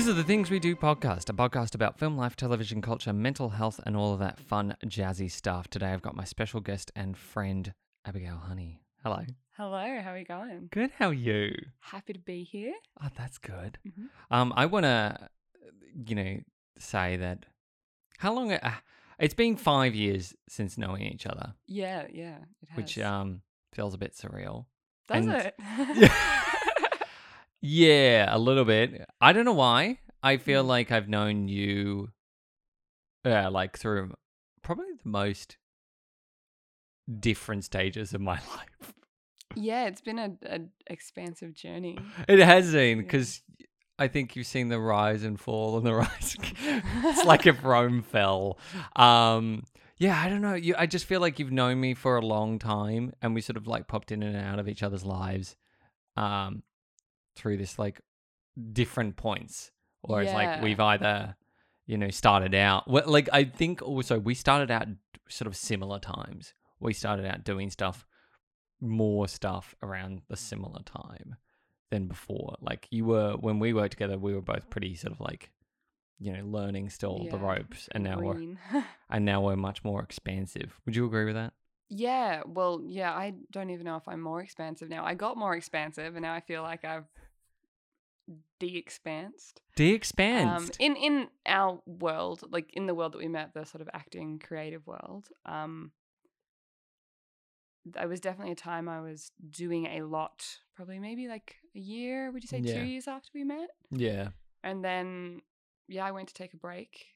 This is the Things We Do podcast, a podcast about film, life, television, culture, mental health, and all of that fun, jazzy stuff. Today I've got my special guest and friend, Abigail Honey. Hello. Hello, how are you going? Good, how are you? Happy to be here. Oh, that's good. Mhm. Um, I want to, you know, say that how long, uh, it's been five years since knowing each other, Yeah, yeah, it has. which um feels a bit surreal. Does and- it? Yeah, a little bit. I don't know why. I feel Mm. like I've known you, uh, like through probably the most different stages of my life. yeah, it's been a, a expansive journey. It has been Yeah. because I think you've seen the rise and fall and the rise. it's like if Rome fell. Um, yeah, I don't know. You, I just feel like you've known me for a long time, and we sort of like popped in and out of each other's lives, um, through this like different points. Or it's like Yeah. we've either, you know, started out. Well, like I think also we started out sort of similar times. We started out doing stuff, more stuff around the similar time than before. Like you were when we worked together, we were both pretty sort of like, you know, learning still the Yeah, ropes, and now we're Green. and now we're much more expansive. Would you agree with that? yeah, well, yeah, I don't even know if I'm more expansive now. I got more expansive, and now I feel like I've de-expansed. De-expansed. Um, in in our world, like in the world that we met, the sort of acting creative world, um, there was definitely a time I was doing a lot, probably maybe like a year. Would you say Yeah. two years after we met? yeah. And then, yeah, I went to take a break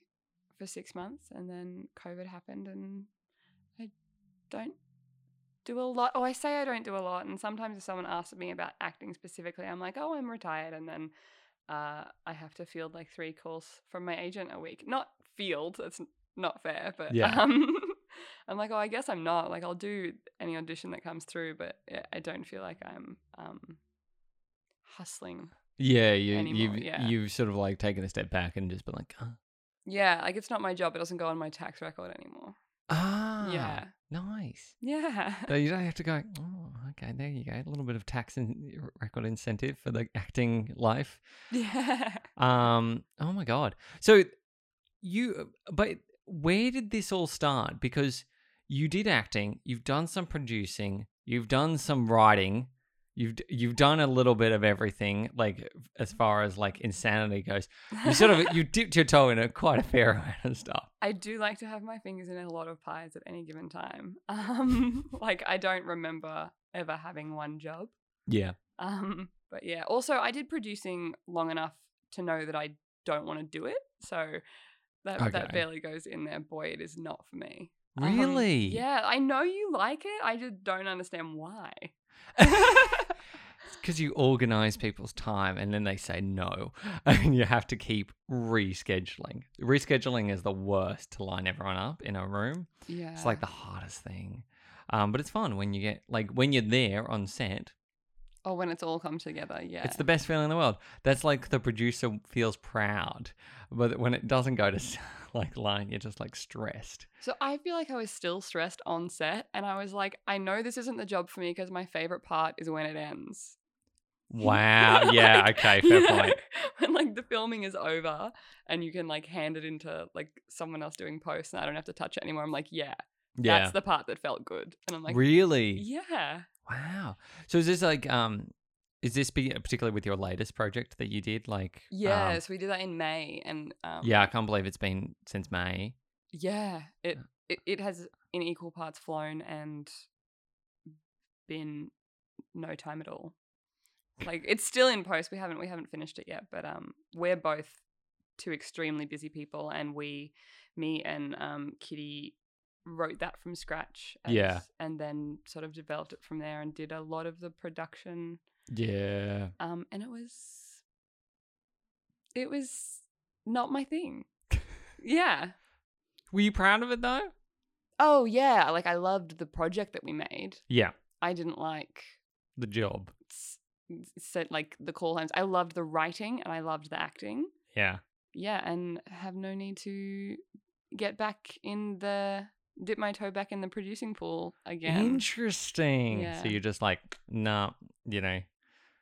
for six months, and then COVID happened, and I don't do a lot. Oh, I say I don't do a lot, and sometimes if someone asks me about acting specifically, I'm like, oh, I'm retired, and then uh, I have to field like three calls from my agent a week. Not field, that's not fair, but Yeah. um, I'm like, oh, I guess I'm not. Like, I'll do any audition that comes through, but I- don't feel like I'm um, hustling Yeah, you Anymore, you've yeah. you've sort of like taken a step back and just been like, "Huh? Yeah, like it's not my job. It doesn't go on my tax record anymore. ah, Yeah. nice. Yeah. So you don't have to go. Oh, okay, there you go. A little bit of tax and record incentive for the acting life. yeah. Um. Oh my god. So you, but where did this all start? Because you did acting. You've done some producing. You've done some writing. You've you've done a little bit of everything. Like as far as like insanity goes, you sort of you dipped your toe in a quite a fair amount of stuff. I do like to have my fingers in a lot of pies at any given time. Um, like I don't remember ever having one job. Yeah. Um, but yeah. Also, I did producing long enough to know that I don't want to do it. So that Okay. that barely goes in there. Boy, it is not for me. Um, Really? yeah, I know you like it. I just don't understand why. Because you organize people's time and then they say no and you have to keep rescheduling. Rescheduling is the worst to line everyone up in a room. Yeah. it's like the hardest thing. Um, but it's fun when you get like when you're there on set oh, when it's all come together. Yeah. it's the best feeling in the world that's like the producer feels proud but when it doesn't go to like line you're just like stressed So I feel like I was still stressed on set, and I was like, I know this isn't the job for me because my favorite part is when it ends. wow yeah Like, okay fair know, point When like the filming is over and you can like hand it into like someone else doing post, and I don't have to touch it anymore. I'm like, yeah, yeah that's the part that felt good, and I'm like, really yeah, Wow. So is this like um is this be particularly with your latest project that you did like yeah. um, so we did that in May, and um, yeah, I can't believe it's been since May. yeah, it, it it has in equal parts flown and been no time at all. Like it's still in post. We haven't we haven't finished it yet, but um, we're both two extremely busy people, and we, me and um, Kitty, wrote that from scratch. Yeah. and then sort of developed it from there, and did a lot of the production. Yeah. Um, and it was, it was not my thing. yeah. Were you proud of it though? Oh yeah, like I loved the project that we made. Yeah. I didn't like The job. s- said like the call times. I loved the writing and I loved the acting. Yeah. Yeah, and have no need to get back in the dip my toe back in the producing pool again. Interesting. Yeah. So you're just like, nah, you know,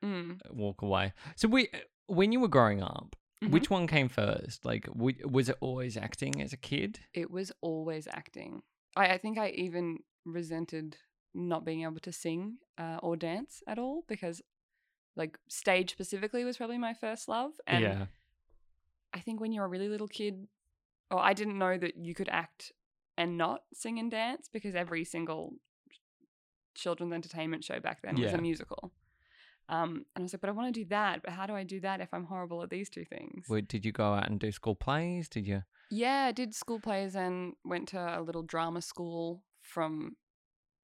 Mm. walk away. So we when you were growing up, Mhm. Which one came first? Like, was it always acting as a kid? It was always acting. I, I think I even resented not being able to sing uh, or dance at all because, like, stage specifically was probably my first love. And yeah. I think when you're a really little kid, or I didn't know that you could act and not sing and dance because every single children's entertainment show back then was a musical. Um, and I was like, but I want to do that. But how do I do that if I'm horrible at these two things? Wait, did you go out and do school plays? Did you? Yeah, I did school plays and went to a little drama school from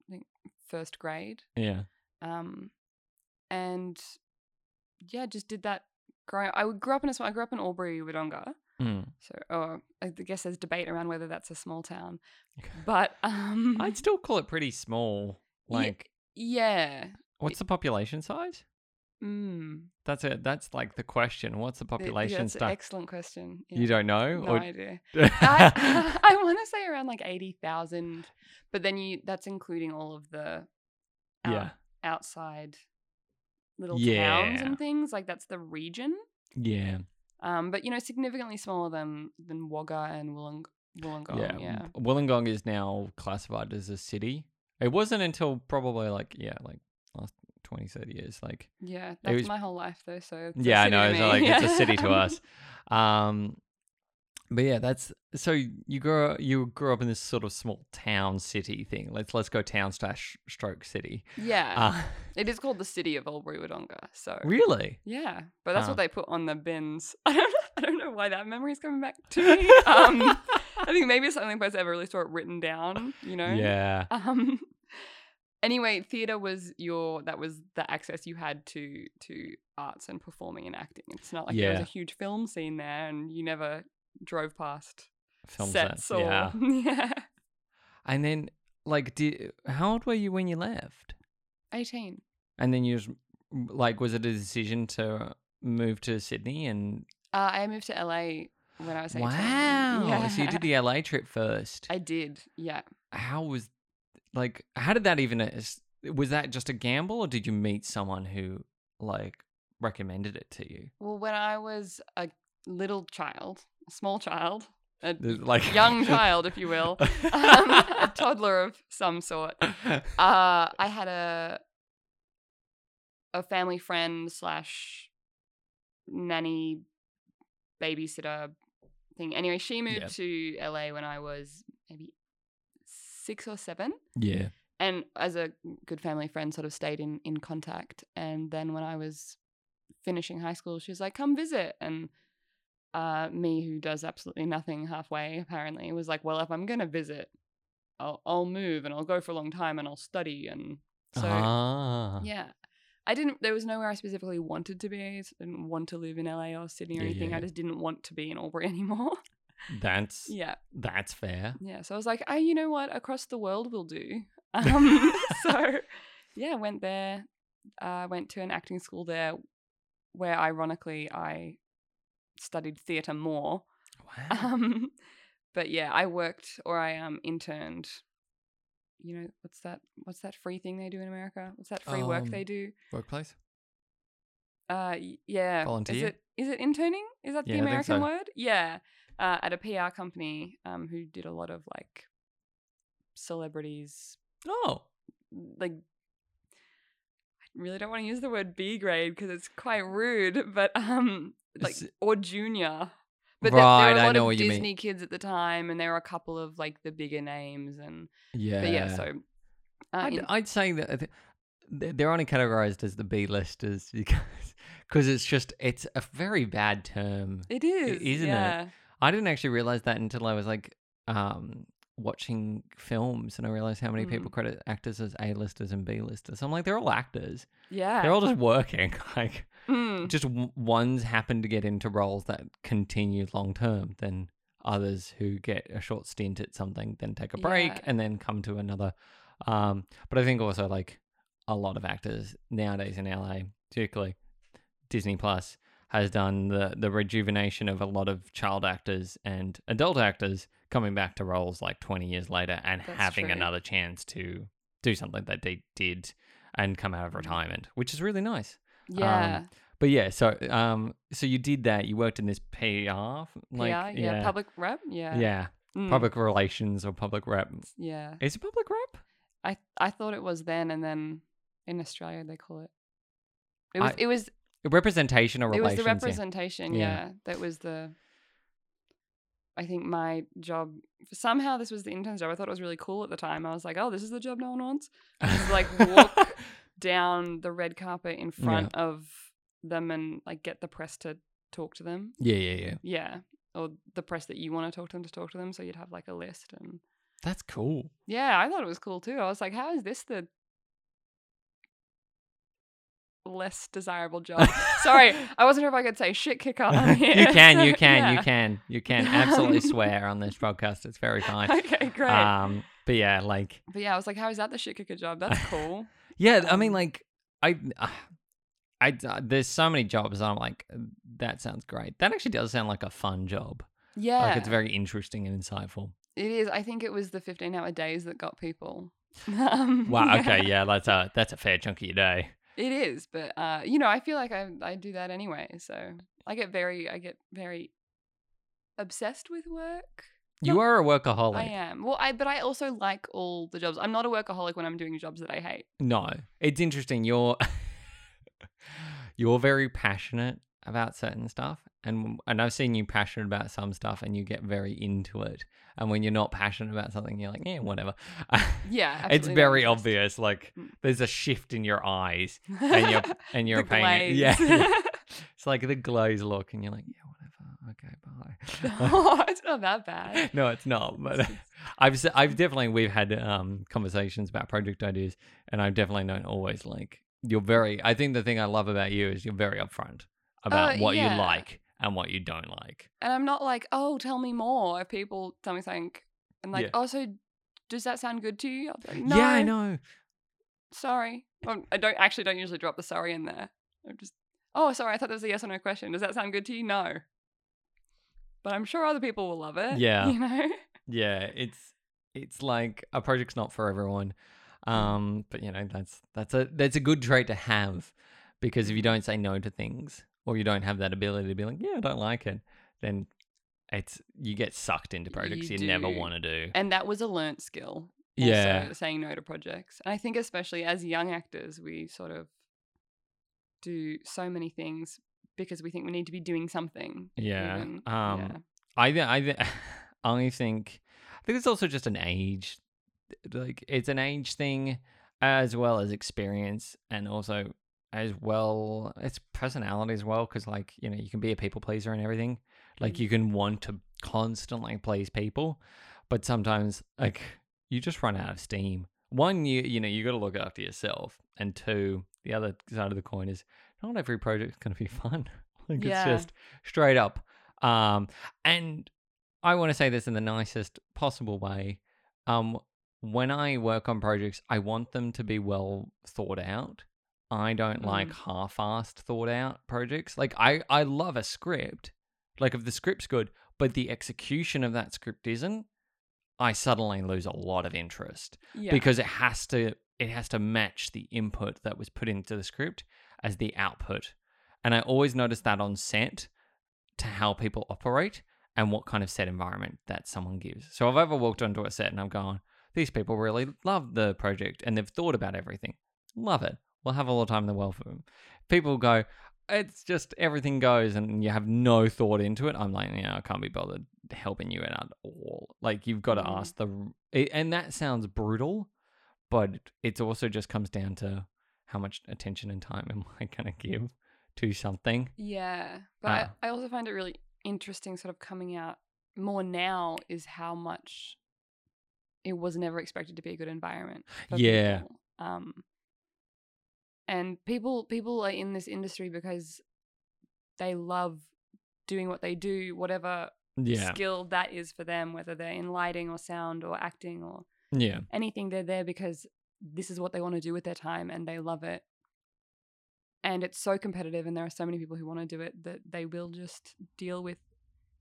I think first grade. Yeah. Um, and yeah, just did that. Growing, I grew up in a small. I grew up in Albury, Wodonga. Mm. So, oh, I guess there's debate around whether that's a small town, but um, I'd still call it pretty small. Like, yeah, what's the population size? mm, That's it. That's like the question. What's the th- yeah, population that's an excellent question. Yeah. You don't know? No Or- idea. I, I want to say around like eighty thousand, but then you that's including all of the out- yeah. outside little towns and things. Like that's the region. Yeah. Um, but you know, significantly smaller than than Wagga and Wollong- Wollongong. yeah. Yeah, Wollongong is now classified as a city. It wasn't until probably like, yeah, like last 20, 30 years. Like, yeah. That's was- my whole life though. So yeah, I know. It's like it's a city to us. Um, but yeah, that's so you grew you grew up in this sort of small town city thing. Let's let's go town slash stroke city. yeah, Uh, it is called the city of Albury Wodonga. So really? yeah, but that's Huh. what they put on the bins. I don't I don't know why that memory is coming back to me. Um, I think maybe it's something place I ever really saw it written down. You know. Yeah. Um. Anyway, theater was your that was the access you had to to arts and performing and acting. It's not like there was a huge film scene there, and you never drove past Film sets sets. or Yeah. yeah. And then like did how old were you when you left? Eighteen. And then you just like was it a decision to move to Sydney and Uh, I moved to LA when I was eighteen. Wow. Yeah. So you did the LA trip first. I did. Yeah. how was like how did that even was that just a gamble or did you meet someone who like recommended it to you? Well, when I was a little child, small child, a Like young child, if you will, um, a toddler of some sort, uh, I had a a family friend slash nanny babysitter thing. Anyway, she moved Yep. to LA when I was maybe six or seven. yeah. And as a good family friend, sort of stayed in in contact. And then when I was finishing high school, she was like, "Come visit." And uh, me, who does absolutely nothing halfway, apparently, was like, "Well, if I'm gonna visit, I'll I'll move and I'll go for a long time and I'll study." And so ah. yeah. I didn't there was nowhere I specifically wanted to be. I didn't want to live in LA or Sydney or Yeah, anything. yeah. I just didn't want to be in Albury anymore. That's yeah. that's fair. Yeah. So I was like, oh, you know what? Across the world will do. Um so yeah, went there. Uh went to an acting school there where ironically I studied theatre more. Wow. Um but yeah, I worked or I um interned you know what's that what's that free thing they do in America? What's that free work they Um, do? Workplace? Uh, yeah. Is Volunteer? it is it interning? Is that Yeah, the American so. word? Yeah. Uh, at a PR company, um, who did a lot of like celebrities, Oh. like. I really don't want to use the word B grade because it's quite rude, but um, like or junior. But there- there, Right, were a I lot know of what you mean. Disney kids at the time, and there were a couple of like the bigger names, and Yeah. but yeah, so. Uh, I'd, in- I'd say that I thi- th- they're only categorized as the B listers because because it's just it's a very bad term. it is, isn't it? I didn't actually realize that until I was like um watching films and I realized how many Mm. people credit actors as A-listers and B-listers. I'm like they're all actors. Yeah. They're all just working. Like Mm. just w- ones happen to get into roles that continue long term than others who get a short stint at something then take a break Yeah. and then come to another um but i think also like a lot of actors nowadays in la particularly disney plus has done the the rejuvenation of a lot of child actors and adult actors coming back to roles like 20 years later and That's having true. another chance to do something that they did and come out of Mm. retirement which is really nice Yeah. But yeah, so um, so you did that. You worked in this PR, like yeah, yeah, public rep. Yeah. yeah, Mm, public relations or public rep. Yeah. Is it public rep? I I thought it was then, and then in Australia they call it. It was I- it was Representation or it was the yeah. representation. Yeah. Yeah. that was the. I think my job somehow this was the intern's job. I thought it was really cool at the time. I was like, oh, this is the job no one wants. Just, like, walk Down the red carpet in front of them and like get the press to talk to them. yeah, yeah, yeah. Yeah, or the press that you want to talk to them to talk to them. So you'd have like a list and That's cool. yeah, I thought it was cool too. I was like, how is this the less desirable job? Sorry, I wasn't sure if I could say shit kicker on here. you can, you can, you yeah. can, you can absolutely swear on this podcast. It's very fine. Okay, great. Um, but yeah, like, but yeah, I was like, how is that the shit kicker job? That's cool. Yeah, I mean, Um, like, I, I, uh, there's so many jobs. I'm like, that sounds great. That actually does sound like a fun job. Yeah, Like, it's very interesting and insightful. it is. I think it was the 15 hour days that got people. Um, Wow. Okay. Yeah, that's a that's a fair chunk of your day. It is, but uh, you know, I feel like I I do that anyway. So I get very I get very obsessed with work. You No, are a workaholic. I am. Well, I but I also like all the jobs. I'm not a workaholic when I'm doing jobs that I hate. No, it's interesting. You're you're very passionate about certain stuff, and and I've seen you passionate about some stuff, and you get very into it. And when you're not passionate about something, you're like, yeah, whatever. Yeah, it's very obvious. Like Mm. there's a shift in your eyes, and you're and you're paying. glaze. Yeah, yeah. it's like the glaze look, and you're like, yeah, whatever. Okay, bye. oh, it's not that bad. no, it's not. But I've I've definitely we've had um conversations about project ideas, and I've definitely don't always like. You're very. I think the thing I love about you is you're very upfront about Uh, what yeah. you like and what you don't like. And I'm not like, oh, tell me more. If people tell me something, and like, Yeah. oh, so does that sound good to you? Like, no, Yeah, I know. sorry. Well, I don't actually don't usually drop the sorry in there. I'm just, oh, sorry. I thought that was a yes or no question. Does that sound good to you? No. But I'm sure other people will love it. Yeah. You know? Yeah, it's it's like a project's not for everyone. Um, but you know that's that's a that's a good trait to have because if you don't say no to things or you don't have that ability to be like, yeah, I don't like it, then it's you get sucked into projects you, You never want to do. And that was a learnt skill. Yeah. Saying no to projects. And I think, especially as young actors, we sort of do so many things because we think we need to be doing something. Yeah. even. Um, yeah. I th- I th- I think I think it's also just an age, like it's an age thing as well as experience, and also as well it's personality as well. Because like you know you can be a people pleaser and everything, like Mm. you can want to constantly please people, but sometimes like you just run out of steam. One, you you know you got to look after yourself, and two, the other side of the coin is not every project's going to be fun. like Yeah. it's just straight up. Um, and I want to say this in the nicest possible way. Um, when I work on projects, I want them to be well thought out. I don't like half-assed thought out projects. Like I, I love a script. Like if the script's good, but the execution of that script isn't, I suddenly lose a lot of interest yeah. because it has to it has to match the input that was put into the script as the output. And I always notice that on set to how people operate and what kind of set environment that someone gives. So I've ever walked onto a set and I'm going, these people really love the project and they've thought about everything. Love it. We'll have all the time in the world for them. People go, it's just everything goes and you have no thought into it. I'm like, yeah, I can't be bothered helping you out at all. Like you've got to Mm. ask the, and that sounds brutal, but it also just comes down to how much attention and time am I going to give to something. Yeah. But Ah. I, I also find it really interesting, sort of coming out more now, is how much it was never expected to be a good environment. Yeah. People. Um, and people people are in this industry because they love doing what they do, whatever Yeah. skill that is for them, whether they're in lighting or sound or acting or Yeah. anything. They're there because this is what they want to do with their time and they love it. And it's so competitive, and there are so many people who want to do it that they will just deal with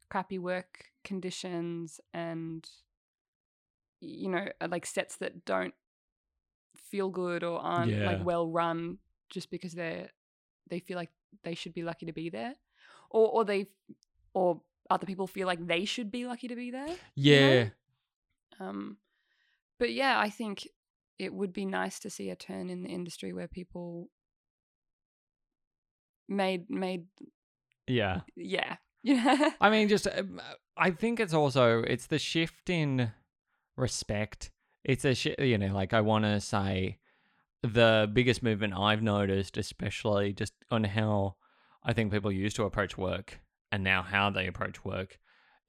crappy work conditions and, you know, uh, like sets that don't feel good or aren't Yeah. like well run just because they're they feel like they should be lucky to be there, or or they or other people feel like they should be lucky to be there. Yeah. Um, but yeah, I think it would be nice to see a turn in the industry where people made made Yeah. yeah yeah I mean, just um, I think it's also it's the shift in respect. It's a shi you know, like I want to say the biggest movement I've noticed, especially just on how I think people used to approach work and now how they approach work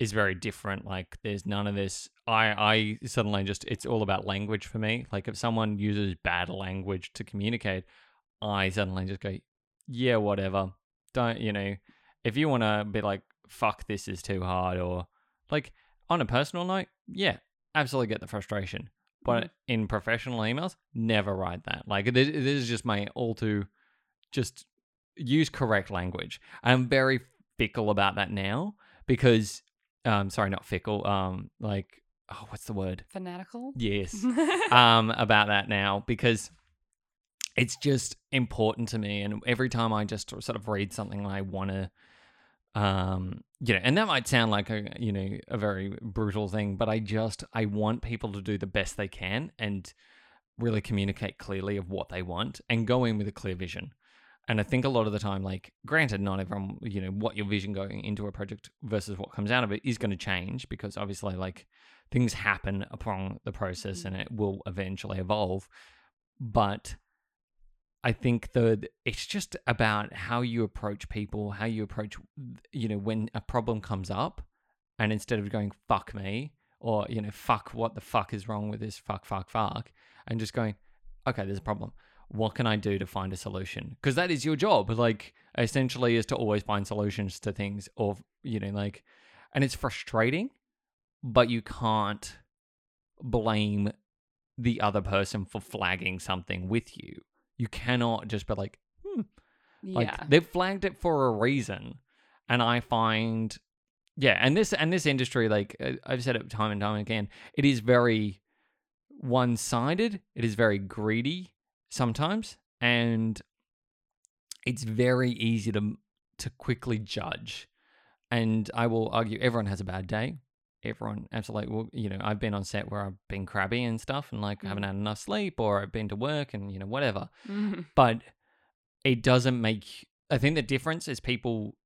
is very different. Like there's none of this. I I suddenly just it's all about language for me. Like if someone uses bad language to communicate, I suddenly just go, yeah, whatever. Don't you know? If you want to be like, fuck, this is too hard, or like on a personal note, yeah, absolutely get the frustration. But Mhm. in professional emails, never write that. Like this, this is just my all too, just use correct language. I'm very fickle about that now because, um, sorry, not fickle. Um, like, oh, what's the word? fanatical. Yes um, about that now because it's just important to me. And every time I just sort of read something, I want to, um, you know, and that might sound like a, you know, a very brutal thing, but I just, I want people to do the best they can and really communicate clearly of what they want and go in with a clear vision. And I think a lot of the time, like, granted, not everyone, you know, what your vision going into a project versus what comes out of it is going to change because obviously, like, things happen upon the process and mm. it will eventually evolve. But I think the it's just about how you approach people, how you approach, you know, when a problem comes up, and instead of going "fuck me" or you know "fuck what the fuck is wrong with this," "fuck fuck fuck," and just going, "Okay, there's a problem. What can I do to find a solution?" Because that is your job, like essentially, is to always find solutions to things, or you know, like, and it's frustrating, but you can't blame the other person for flagging something with you. You cannot just be like, hmm, like yeah. they've flagged it for a reason. And I find yeah, and this and this industry, like uh, I've said it time and time again, it is very one-sided. It is very greedy sometimes, and it's very easy to to quickly judge. And I will argue everyone has a bad day. Everyone absolutely will. You know, I've been on set where I've been crabby and stuff, and like haven't had enough sleep, or I've been to work and you know whatever Mhm. but it doesn't make i think the difference is people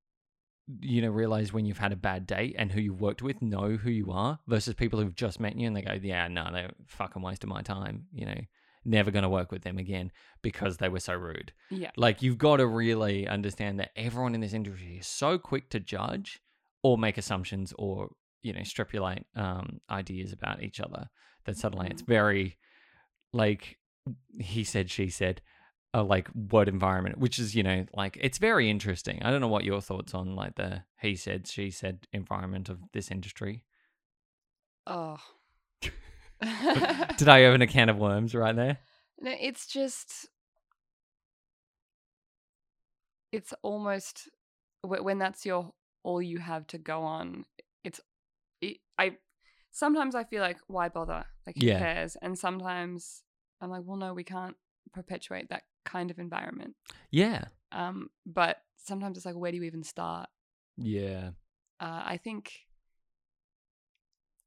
you know realize when you've had a bad day and who you've worked with know who you are versus people who've just met you and they go yeah no they're fucking wasting my time you know never going to work with them again because they were so rude yeah. like you've got to really understand that everyone in this industry is so quick to judge or make assumptions or you know stripulate um, ideas about each other that suddenly it's very like he said she said a like word environment which is you know like it's very interesting i don't know what your thoughts on like the he said she said environment of this industry Oh. did i open a can of worms right there? No, it's just it's almost when that's your all you have to go on it's it, i sometimes i feel like why bother? Like who Yeah. cares? And sometimes i'm like well no we can't perpetuate that kind of environment. Yeah. Um but sometimes it's like where do you even start? Yeah. Uh, I think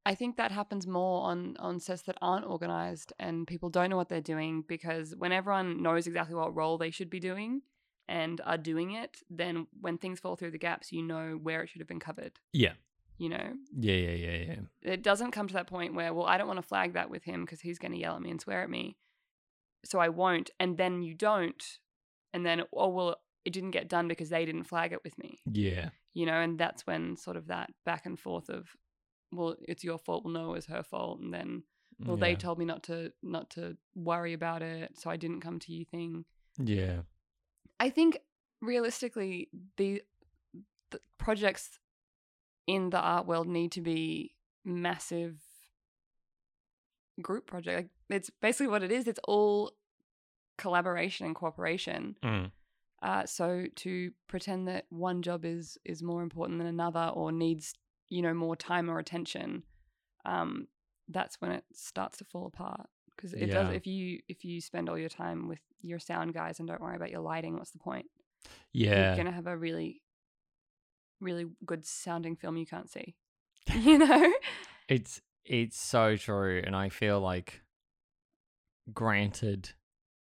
I think that happens more on on sets that aren't organized and people don't know what they're doing because when everyone knows exactly what role they should be doing and are doing it, then when things fall through the gaps, you know where it should have been covered. yeah You know, yeah yeah yeah yeah it doesn't come to that point where, well, I don't want to flag that with him because he's going to yell at me and swear at me, so I won't. And then you don't, and then oh well, it didn't get done because they didn't flag it with me yeah you know, and that's when sort of that back and forth of, well, it's your fault, well, no, it's her fault, and then, well, they told me not to not to worry about it, so I didn't come to you. Thing. yeah I think realistically, the, the projects in the art world need to be massive group project. Like it's basically what it is. It's all collaboration and cooperation. Mm. Uh, so to pretend that one job is is more important than another or needs you know more time or attention, um, that's when it starts to fall apart. Because it does. If you if you spend all your time with your sound guys and don't worry about your lighting, what's the point? Yeah. you're gonna have a really, really good sounding film you can't see. You know? It's it's so true, and I feel like, granted,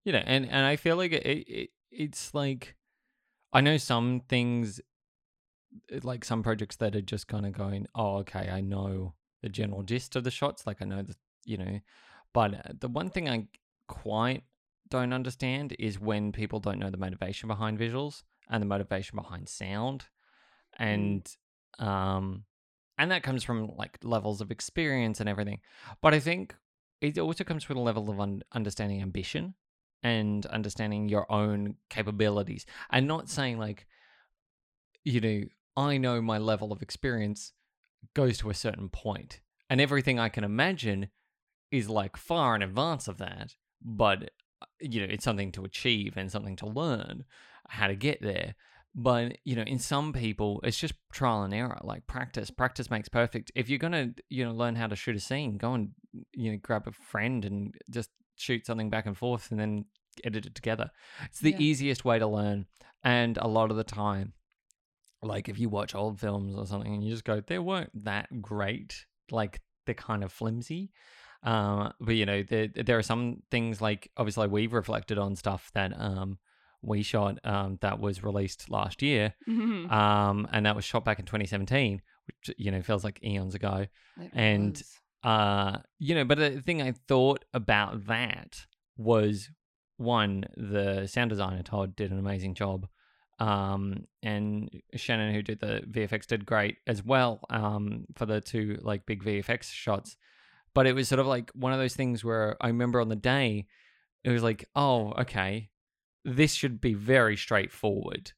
you know, and and I feel like it, it it's like, I know some things, like some projects that are just kind of going, oh, okay, I know the general gist of the shots, like I know the, you know, but uh, the one thing I quite don't understand is when people don't know the motivation behind visuals and the motivation behind sound, and um and that comes from like levels of experience and everything. But I think it also comes with a level of un- understanding ambition and understanding your own capabilities, and not saying like, you know, I know my level of experience goes to a certain point, and everything I can imagine is like far in advance of that. But you know, it's something to achieve and something to learn how to get there. But you know, in some people, it's just trial and error, like practice. Practice makes perfect. If you're gonna, you know, learn how to shoot a scene, go and you know, grab a friend and just shoot something back and forth, and then edit it together. It's the Yeah. easiest way to learn. And a lot of the time, like if you watch old films or something, and you just go, they weren't that great. Like they're kind of flimsy. Uh, but you know, there there are some things like obviously we've reflected on stuff that um we shot um that was released last year Mhm. um and that was shot back in 2017 which you know feels like eons ago It and- was. uh you know but the thing i thought about that was one the sound designer todd did an amazing job um and shannon who did the vfx did great as well um for the two like big vfx shots. But it was sort of like one of those things where i remember on the day it was like oh okay this should be very straightforward.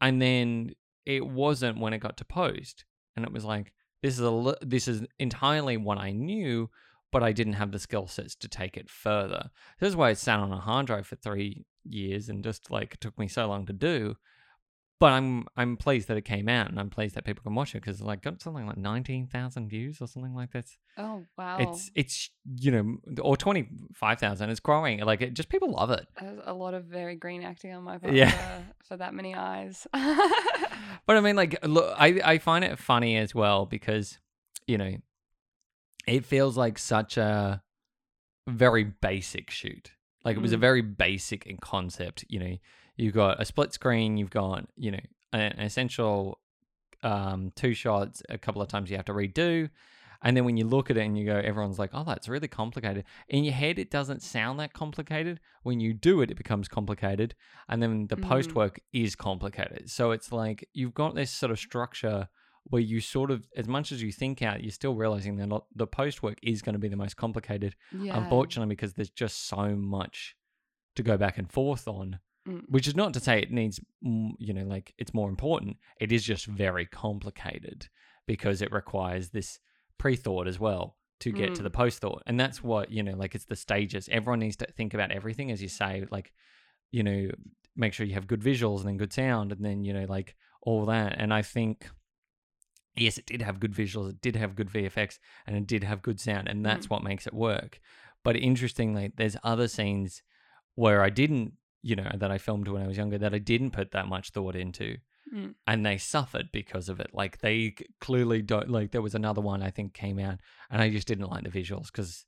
And then it wasn't when it got to post and it was like this is a this is entirely what I knew, but I didn't have the skill sets to take it further. This is why it sat on a hard drive for three years and just like it took me so long to do. But I'm I'm pleased that it came out and I'm pleased that people can watch it because like got something like nineteen thousand views or something like that. Oh wow. It's it's you know or twenty five thousand. It's growing. Like it just people love it. There's a lot of very green acting on my part Yeah. for, for that many eyes. But I mean, like, look, I I find it funny as well because, you know, it feels like such a very basic shoot. Like it was a Mm. very basic in concept. You know, you've got a split screen, you've got you know an essential um, two shots. A couple of times you have to redo, and then when you look at it and you go, everyone's like, "Oh, that's really complicated." In your head, it doesn't sound that complicated. When you do it, it becomes complicated, and then the Mm. post work is complicated. So it's like you've got this sort of structure where you sort of, as much as you think out, you're still realizing that not- the post work is going to be the most complicated. yeah. Unfortunately, because there's just so much to go back and forth on. Mm. Which is not to say it needs, mm, you know, like it's more important. It is just very complicated because it requires this pre thought as well to get to Mm. the post thought. And that's what, you know, like it's the stages. Everyone needs to think about everything, as you say, like, you know, make sure you have good visuals and then good sound and then, you know, like all that. And I think, yes, it did have good visuals, it did have good VFX, and it did have good sound. And that's what makes it work. But interestingly, there's other scenes where I didn't, you know, that I filmed when I was younger that I didn't put that much thought into. Mm. And they suffered because of it. Like they clearly don't. Like there was another one I think came out, and I just didn't like the visuals because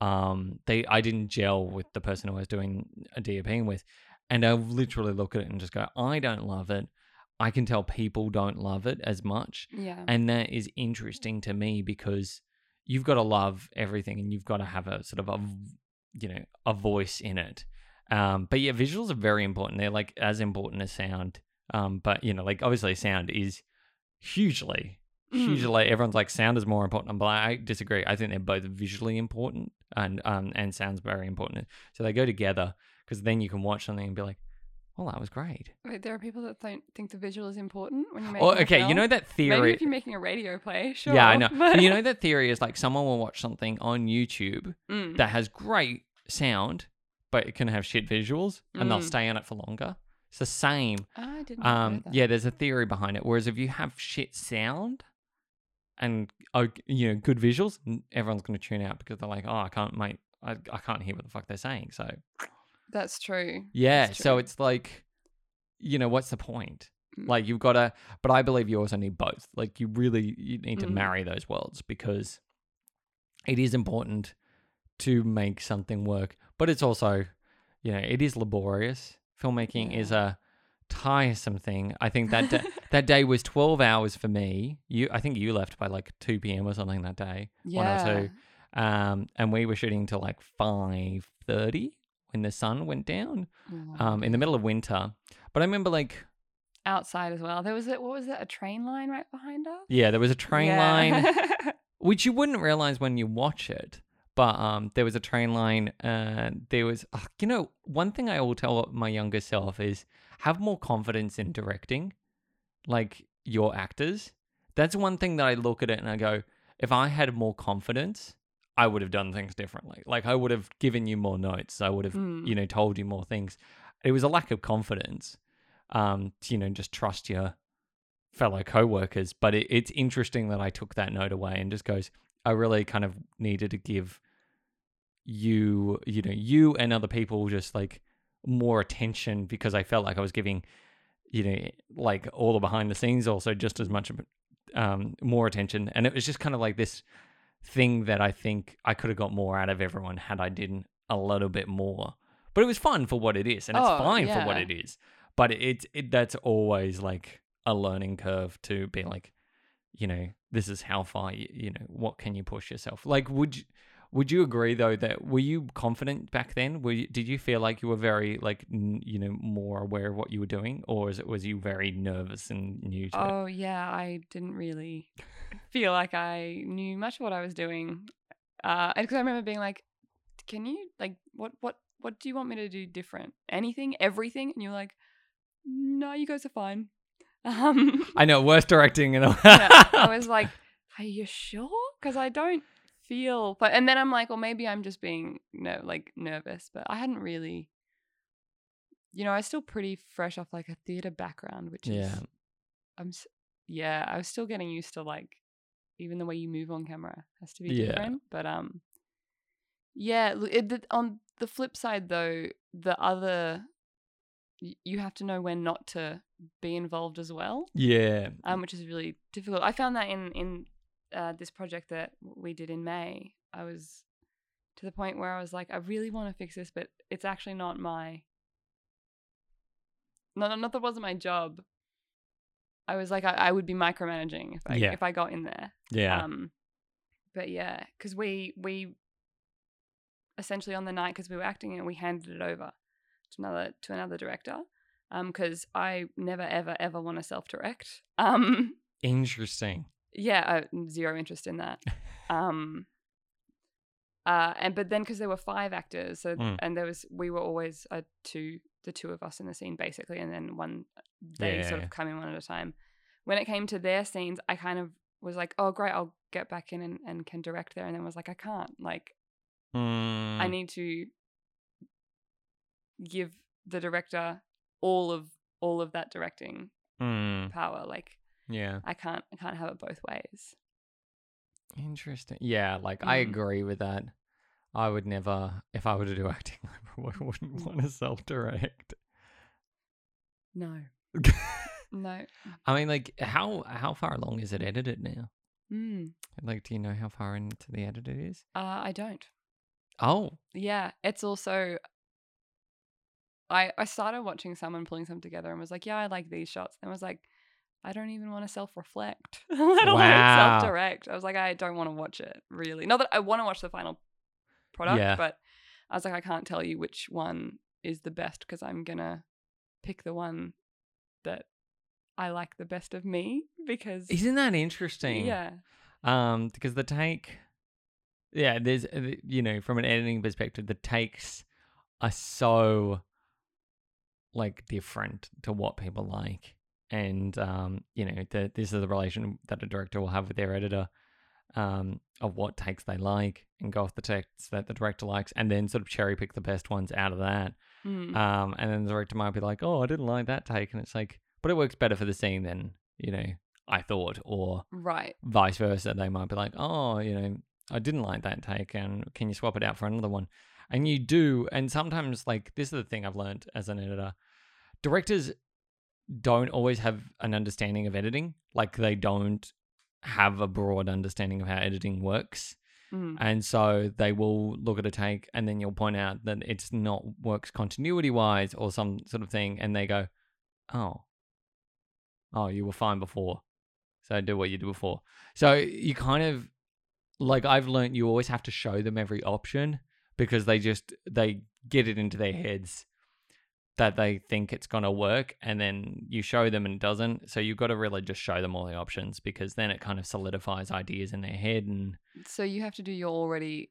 um they I didn't gel with the person who I was doing a DOPing with, and I literally look at it and just go, I don't love it. I can tell people don't love it as much, Yeah. and that is interesting to me because you've got to love everything and you've got to have a sort of a you know a voice in it. Um but yeah visuals are very important. They're like as important as sound. Um but you know like obviously sound is hugely Mm. hugely everyone's like sound is more important. But i disagree. I think they're both visually important and um and sound's very important. So they go together because then you can watch something and be like well that was great Wait, there are people that don't think the visual is important when you're making. oh a okay you know that theory. Maybe if you're making a radio play, sure. Yeah, I know. But you know that theory is like someone will watch something on YouTube Mm. that has great sound, but it can have shit visuals, and they'll Mm. stay on it for longer. It's the same. I didn't. know Um, yeah, there's a theory behind it. Whereas if you have shit sound and oh, you know good visuals, everyone's going to tune out because they're like, oh, I can't, mate, I, I can't hear what the fuck they're saying. So That's true. yeah, That's so it's like you know, what's the point? Mm. Like you've got to, but I believe you also need both. Like you really you need to Mm. marry those worlds because it is important to make something work, but it's also, you know, it is laborious. Filmmaking is a tiresome thing. I think that da- that day was 12 hours for me. You I think you left by like 2 p.m. or something that day. one or two. Um and we were shooting till like 5:30 when the sun went down um in the middle of winter. But I remember like outside as well. There was a, what was it? A train line right behind us. yeah, there was a train Yeah. line which you wouldn't realize when you watch it. But um, there was a train line, and there was, ugh, you know, one thing I will tell my younger self is have more confidence in directing, like your actors. That's one thing that I look at it and I go, if I had more confidence, I would have done things differently. Like I would have given you more notes. I would have, Mm. you know, told you more things. It was a lack of confidence, um, to, you know, just trust your fellow co-workers but it, it's interesting that i took that note away and just goes i really kind of needed to give you you know you and other people just like more attention because i felt like i was giving you know like all the behind the scenes also just as much um more attention and it was just kind of like this thing that i think i could have got more out of everyone had i did a little bit more. But it was fun for what it is and it's Oh, fine for what it is. But it's it, that's always like a learning curve to be like you know this is how far you, you know what can you push yourself? Like would you would you agree though that were you confident back then were you, did you feel like you were very like n- you know more aware of what you were doing or is it was you very nervous and new to it Oh yeah, I didn't really feel like I knew much of what I was doing. Uh, because I remember being like, "Can you like what what what do you want me to do different? Anything, everything?" And you're like, "No, you guys are fine." Um, i know worst directing and all yeah, I was like, "Are you sure?" Because I don't feel. But and then I'm like, "Well, maybe I'm just being no like nervous." But I hadn't really. You know, I was still pretty fresh off like a theater background, which yeah is I'm yeah, I was still getting used to like even the way you move on camera has to be Yeah. different. But um, yeah. It, on the flip side, though, the other you have to know when not to be involved as well, yeah um, which is really difficult. I found that in in uh, this project that we did in May, I was to the point where I was like, I really want to fix this, but it's actually not my. No, not that it wasn't my job. I was like, I, I would be micromanaging if I Yeah. if I got in there. yeah Um, but yeah, because we we essentially on the night because we were acting and we handed it over to another to another director. Um, because I never ever ever want to self direct. Um, interesting yeah, uh, zero interest in that. um, uh, and but then because there were five actors, so Mm. and there was we were always uh, two, the two of us in the scene basically, and then one they sort Yeah. of come in one at a time. When it came to their scenes, I kind of was like, oh great, I'll get back in and, and can direct there, and then was like, I can't, like I Mm, need to give the director all of all of that directing mm, power, like. Yeah I can't I can't have it both ways. Interesting. Yeah, like I Mm. agree with that. I would never, if I were to do acting, I probably wouldn't want to self direct. No. No. I mean, like, how how far along is it edited now? Mm. Like, do you know how far into the edit it is? Uh, I don't. Oh, Yeah, it's also. I I started watching someone pulling some together and was like, yeah, I like these shots, and I was like, I don't even want to self reflect, let alone Wow. self direct. I was like, I don't want to watch it really. Not that I want to watch the final product, Yeah. but I was like, I can't tell you which one is the best because I'm gonna pick the one that I like the best of me because isn't that interesting? yeah. Um, because the take, yeah, there's, uh, you know, from an editing perspective, the takes are so like different to what people like, and um, you know, the, this is the relation that a director will have with their editor, um, of what takes they like, and go off the texts that the director likes, and then sort of cherry pick the best ones out of that. Mm. Um, and then the director might be like, "Oh, I didn't like that take," and it's like, but it works better for the scene than you know I thought, or right. vice versa. They might be like, oh, you know, I didn't like that take, and can you swap it out for another one? And you do. And sometimes, like, this is the thing I've learned as an editor directors don't always have an understanding of editing. Like they don't have a broad understanding of how editing works. Mm. And so they will look at a take and then you'll point out that it's not works continuity wise or some sort of thing. And they go, oh, oh, you were fine before. So do what you did before. So you kind of like I've learned you always have to show them every option because they just they get it into their heads that they think it's going to work and then you show them and it doesn't so you've got to really just show them all the options because then it kind of solidifies ideas in their head and So you have to do your already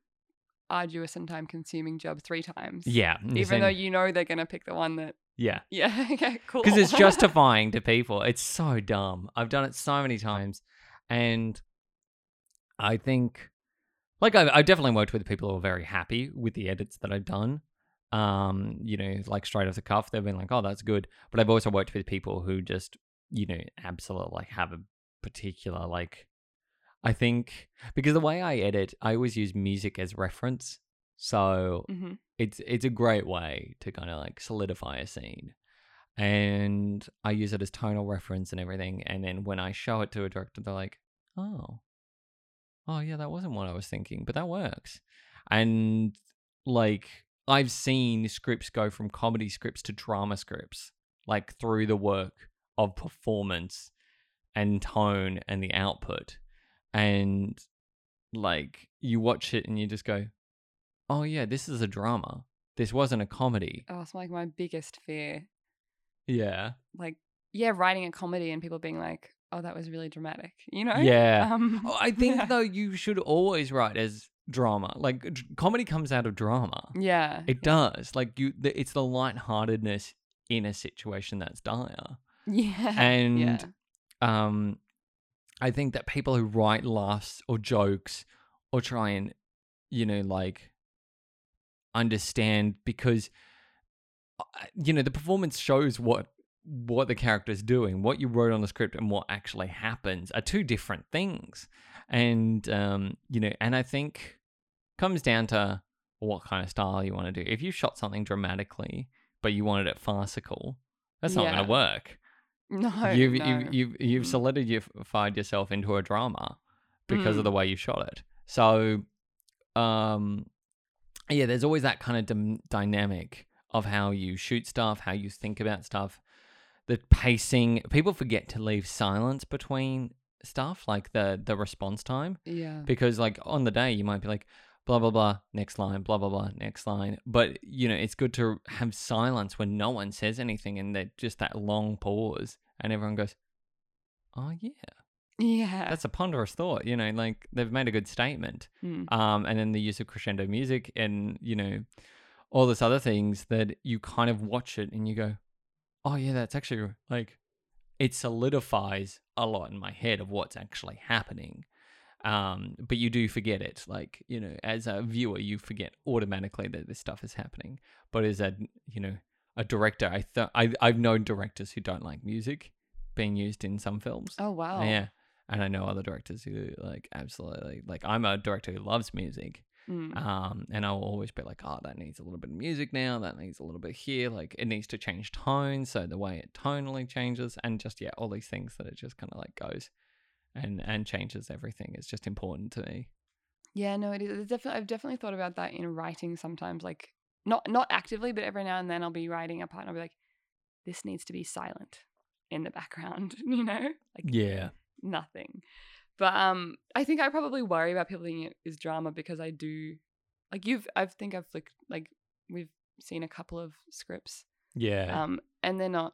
arduous and time consuming job three times. yeah Even though you know they're gonna pick the one that yeah Yeah, okay, cool. because it's justifying to people. It's so dumb. I've done it so many times, and I think, like, I've, I've definitely worked with people who are very happy with the edits that I've done. Um, you know, like straight off the cuff, they've been like, "Oh, that's good." But I've also worked with people who just, you know, absolutely like have a particular like. I think because the way I edit, I always use music as reference. So hmm it's it's a great way to kind of like solidify a scene and i use it as tonal reference and everything and then when i show it to a director they're like oh oh yeah that wasn't what i was thinking but that works and like i've seen scripts go from comedy scripts to drama scripts like through the work of performance and tone and the output and like you watch it and you just go oh yeah, this is a drama. This wasn't a comedy. Oh, it's like my biggest fear. Yeah. Like, yeah, writing a comedy and people being like, "Oh, that was really dramatic," you know? Yeah. Um, Oh, I think yeah. though you should always write as drama. Like d- comedy comes out of drama. Yeah. It does. Like you, the, it's the lightheartedness in a situation that's dire. Yeah. And yeah. um, I think that people who write laughs or jokes or try and, you know, like understand because, uh, you know, the performance shows what what the character's doing, what you wrote on the script, and what actually happens are two different things. And um, you know, and I think comes down to what kind of style you want to do. If you shot something dramatically, but you wanted it farcical, that's not going to work no. you've, no. you've you've you've Mm. solidified yourself into a drama because of Mm. the way you shot it. So, um, yeah, there's always that kind of dim- dynamic of how you shoot stuff, how you think about stuff, the pacing. People forget to leave silence between stuff, like the the response time yeah. because like on the day you might be like blah blah blah next line blah blah blah next line but you know it's good to have silence when no one says anything and that just that long pause and everyone goes oh yeah Yeah. that's a ponderous thought you know like they've made a good statement Mm. um and then the use of crescendo music and you know all this other things that you kind of watch it and you go oh yeah that's actually like it solidifies a lot in my head of what's actually happening. Um but you do forget it like you know as a viewer you forget automatically that this stuff is happening. But as a you know a director i th- I, i've known directors who don't like music being used in some films. Oh wow. yeah. And i know other directors who like absolutely like i'm a director who loves music Mm. um, and I'll always be like, oh, that needs a little bit of music now. That needs a little bit here. Like it needs to change tone, so the way it tonally changes, and just yeah, all these things that it just kind of like goes and and changes everything. It's just important to me. Yeah, no, it is. It's definitely, I've definitely thought about that in writing sometimes. Like, not not actively, but every now and then I'll be writing a part and I'll be like, this needs to be silent in the background, you know, like Yeah, nothing. But um, I think I probably worry about people thinking it is drama because I do, like you've, I think I've flicked, like we've seen a couple of scripts, yeah, um, and they're not.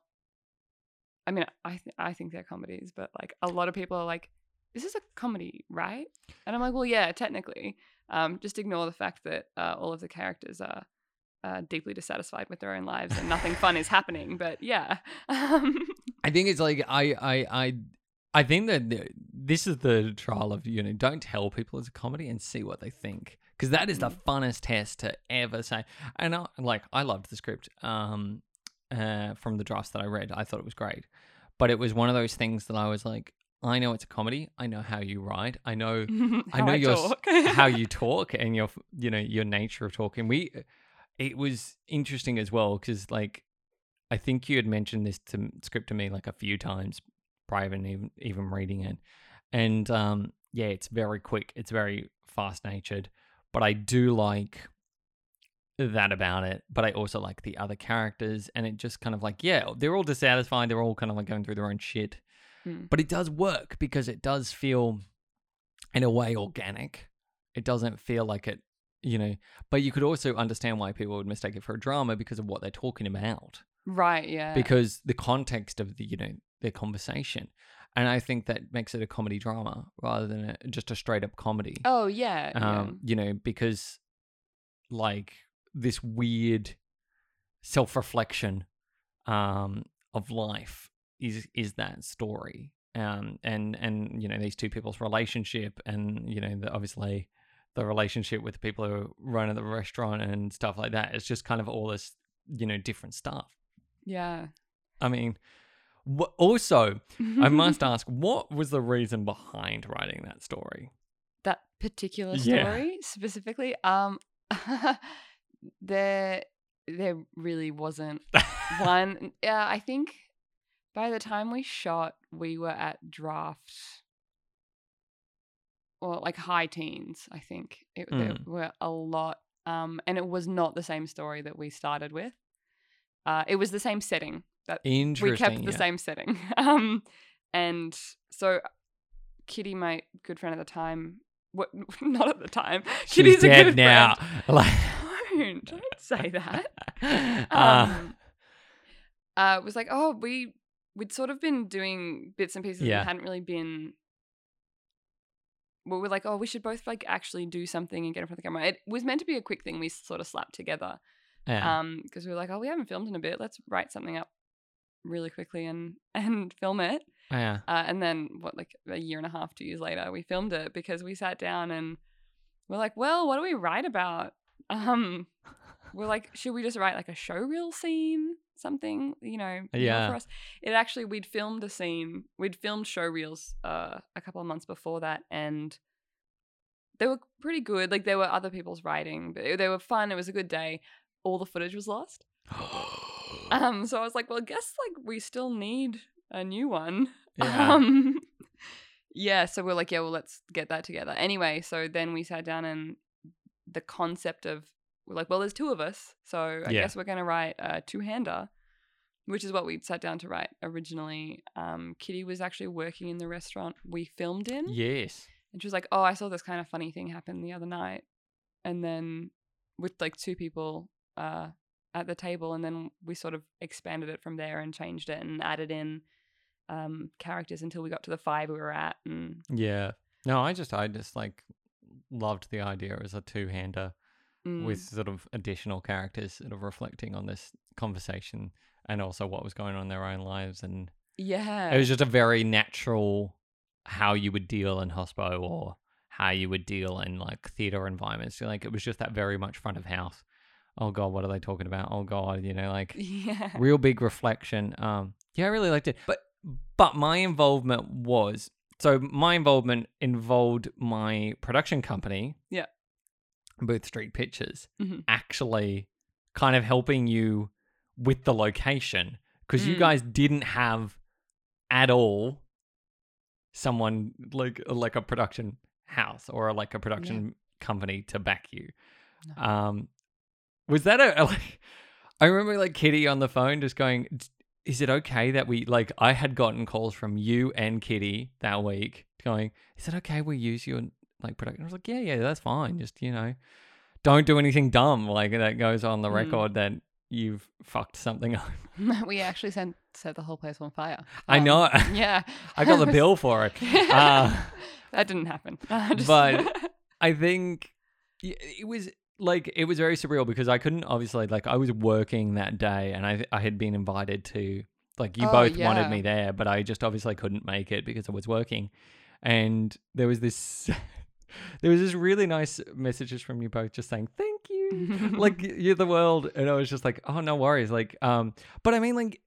I mean, I th- I think they're comedies, but like a lot of people are like, "This is a comedy, right?" And I'm like, "Well, yeah, technically." Um, just ignore the fact that uh, all of the characters are uh, deeply dissatisfied with their own lives and nothing fun is happening. But yeah, um, I think it's like I I I I think that this is the trial of you know don't tell people it's a comedy and see what they think because that is the Mm. funnest test to ever say. And I, like I loved the script um uh from the drafts that I read. I thought it was great, but it was one of those things that I was like, I know it's a comedy. I know how you write. I know I how know your how you talk and your you know your nature of talking. We it was interesting as well because like I think you had mentioned this to script to me like a few times prior to even even reading it, and um, yeah, it's very quick. It's very fast natured, but I do like that about it. But I also like the other characters, and it just kind of like yeah, they're all dissatisfied. They're all kind of like going through their own shit, Mm. but it does work because it does feel, in a way, organic. It doesn't feel like it, you know. But you could also understand why people would mistake it for a drama because of what they're talking about Right. Yeah. because the context of the you know their conversation and i think that makes it a comedy drama rather than a, just a straight up comedy oh yeah. um you know because like this weird self-reflection um of life is is that story um and and you know these two people's relationship and you know the, obviously the relationship with the people who run the restaurant and stuff like that it's just kind of all this you know different stuff yeah. I mean, also, I must ask, what was the reason behind writing that story? that particular Yeah. story specifically um there there really wasn't one yeah i think by the time we shot we were at draft or like high teens i think it, there Mm. were a lot um and it was not the same story that we started with uh it was the same setting that we kept the yeah. same setting. Um, and so Kitty, my good friend at the time, what not at the time. She's Kitty's a dead good now. Like, Don't don't say that. uh, Um, uh, was like, oh, we we'd sort of been doing bits and pieces Yeah. and hadn't really been. We were like, oh, we should both like actually do something and get in front of the camera. It was meant to be a quick thing we sort of slapped together yeah. um because we were like oh we haven't filmed in a bit let's write something up really quickly and and film it. Yeah. uh, and then what like a year and a half two years later we filmed it because we sat down and we're like well what do we write about? Um we're like should we just write like a show reel scene? Something you know Yeah. for us. It actually we'd filmed a scene we'd filmed show reels uh a couple of months before that and they were pretty good. Like there were other people's writing but they were fun. It was a good day. All the footage was lost um, so I was like, well, I guess like we still need a new one. Yeah. Um, yeah. So we're like, yeah, well, let's get that together. Anyway, so then we sat down and the concept of we're like, well, there's two of us, so I Yeah. guess we're gonna write a two-hander, which is what we'd sat down to write originally. Um, Kitty was actually working in the restaurant we filmed in, yes. and she was like, oh, I saw this kind of funny thing happen the other night, and then with like two people uh, at the table, and then we sort of expanded it from there and changed it and added in um, characters until we got to the five we were at. And Yeah. No, I just, I just like loved the idea as a two hander mm, with sort of additional characters sort of reflecting on this conversation and also what was going on in their own lives. And yeah, it was just a very natural how you would deal in hospo or how you would deal in like theater environments. Like it was just that very much front of house. Oh god, what are they talking about? Oh god, you know, like yeah, real big reflection. Um, yeah, I really liked it. But but my involvement was so my involvement involved my production company. Yeah. Booth Street Pictures Mhm. actually kind of helping you with the location because you Mm. guys didn't have at all someone like like a production house or like a production company to back you. No. Um, was that a, like? I remember like Kitty on the phone just going, "Is it okay that we like?" I had gotten calls from you and Kitty that week going, "Is it okay we use your like production?" I was like, "Yeah, yeah, that's fine. Just you know, don't do anything dumb like that goes on the Mm. record that you've fucked something up." we actually sent set the whole place on fire. I Um, know. Yeah, I got the bill for it. Uh, that didn't happen. Uh, just- But- I think it was like it was very surreal because I couldn't obviously like I was working that day and I I had been invited to like you Oh, both yeah. wanted me there but I just obviously couldn't make it because I was working. And there was this there was this really nice messages from you both just saying thank you. Like you're the world. And I was just like oh no worries. Like um but I mean like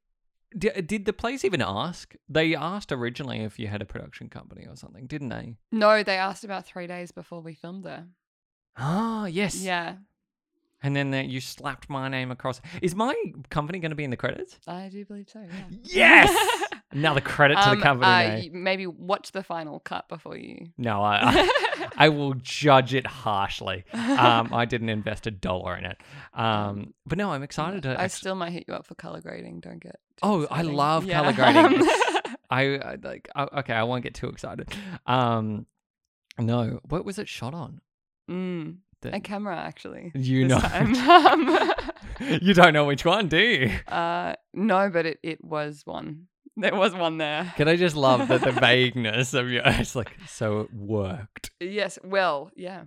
did, did the place even ask? They asked originally if you had a production company or something didn't they? No, they asked about three days before we filmed there. Ah, yes. Yeah. And then there, you slapped my name across. Is my company going to be in the credits? I do believe so. Yeah. Yes. Another credit to Um, the company uh, name. maybe watch the final cut before you. No, I, I, I will judge it harshly. Um, I didn't invest a dollar in it. Um, but no, I'm excited to. I still might hit you up for color grading. Don't get. Oh, I love Yeah. colour grading. I, I like. I, okay, I won't get too excited. Um, no, what was it shot on? Mm, a camera actually. You know. Um, you don't know which one, do you? uh, no, but it, it was one. There was one there. Can I just love that the vagueness of your? It's like so it worked. Yes. Well, yeah.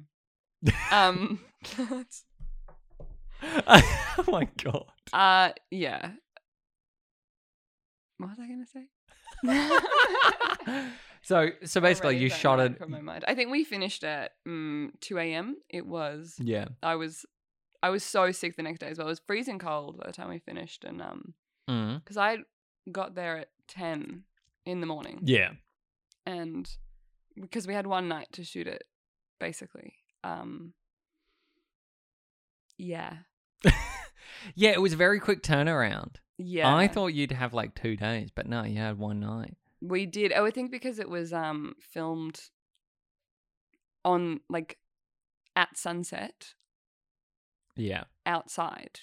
Um. oh my god. uh. Yeah. What was I gonna say? So so basically Already you shot it. from my mind. I think we finished at mm, two a.m. It was. Yeah. I was. I was so sick the next day as well. It was freezing cold by the time we finished, and um, Mm. because I got there at ten in the morning, Yeah. and because we had one night to shoot it, basically. Um. Yeah. Yeah, it was a very quick turnaround. Yeah. I thought you'd have like two days, but no, you had one night. We did. Oh, I think because it was um filmed on like at sunset Yeah. outside.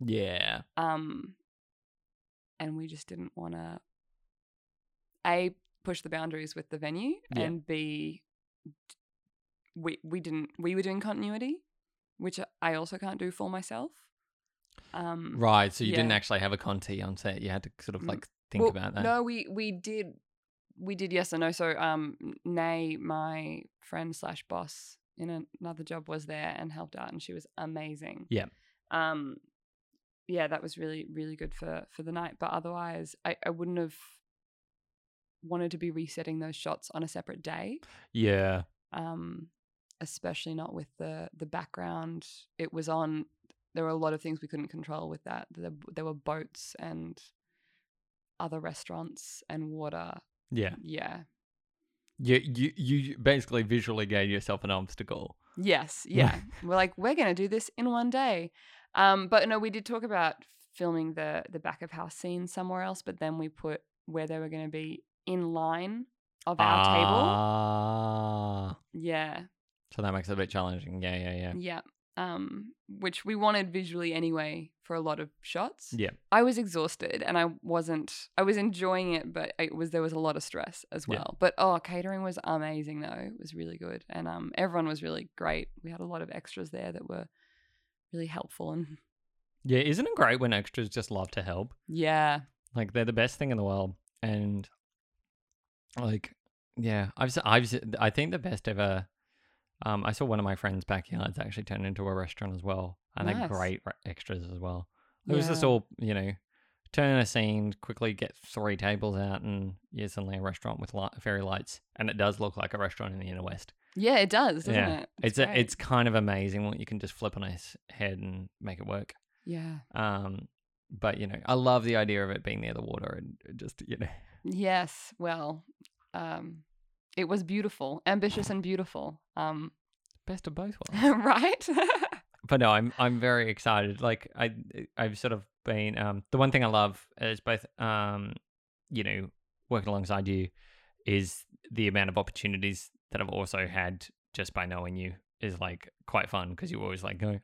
Yeah. Um and we just didn't want to A push the boundaries with the venue Yeah. and B we we didn't we were doing continuity, which I also can't do for myself. Um Right. So you didn't actually have a Conti on set. You had to sort of Mm. like think Well, about that. No, we we did we did yes and no. So um Nay, my friend slash boss in another job was there and helped out and she was amazing. Yeah. Um yeah, that was really, really good for for the night. But otherwise I, I wouldn't have wanted to be resetting those shots on a separate day. Yeah. Um especially not with the the background it was on there were a lot of things we couldn't control with that there, there were boats and other restaurants and water Yeah. yeah You you you basically visually gave yourself an obstacle. yes yeah we're like we're gonna do this in one day um but no we did talk about filming the the back of house scene somewhere else but then we put where they were gonna be in line of our table Ah. yeah So that makes it a bit challenging. Yeah, yeah, yeah. Yeah. Um, which we wanted visually anyway for a lot of shots. Yeah. I was exhausted and I wasn't I was enjoying it, but it was there was a lot of stress as Yeah. well. But oh catering was amazing though. It was really good. And um everyone was really great. We had a lot of extras there that were really helpful and Yeah, isn't it great when extras just love to help? yeah. Like they're the best thing in the world, and like, yeah, I've I've, I think the best ever. Um, I saw one of my friends' backyards actually turn into a restaurant as well, and they're great re- extras as well. It was just all you know, turn a scene, quickly get three tables out, and yeah, suddenly a restaurant with light, fairy lights, and it does look like a restaurant in the inner west. Yeah, it does, doesn't Yeah. it? It's a, great. it's kind of amazing what you can just flip on its head and make it work. yeah. Um, but you know, I love the idea of it being near the water and just you know, Yes. Well, um it was beautiful, ambitious and beautiful. Um best of both worlds. right? but no, I'm I'm very excited. Like I I've sort of been um the one thing I love is both um you know working alongside you is the amount of opportunities that I've also had just by knowing you is like quite fun because you always like go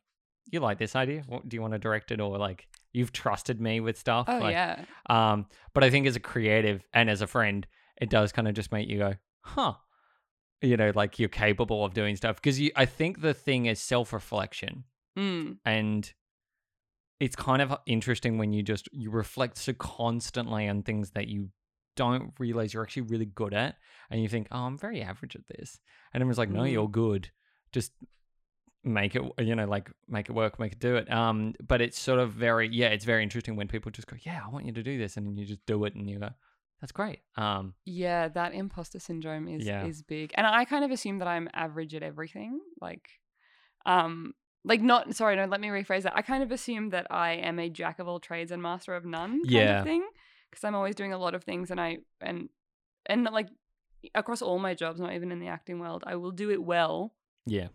you like this idea what do you want to direct it or like you've trusted me with stuff oh like, yeah. Um, but I think as a creative and as a friend, it does kind of just make you go, huh. You know, like you're capable of doing stuff. Because you I think the thing is self reflection. Mm. And it's kind of interesting when you just you reflect so constantly on things that you don't realize you're actually really good at. And you think, oh, I'm very average at this. And everyone's like, no, Mm. you're good. Just make it you know like make it work make it do it um but it's sort of very yeah it's very interesting when people just go yeah i want you to do this and then you just do it and you go that's great um Yeah, that imposter syndrome is Yeah. is big. And I kind of assume that I'm average at everything. Like um like not sorry, no, let me rephrase that. I kind of assume that I am a jack of all trades and master of none kind Yeah. of thing. Because I'm always doing a lot of things and I and and like across all my jobs, not even in the acting world, I will do it well, yeah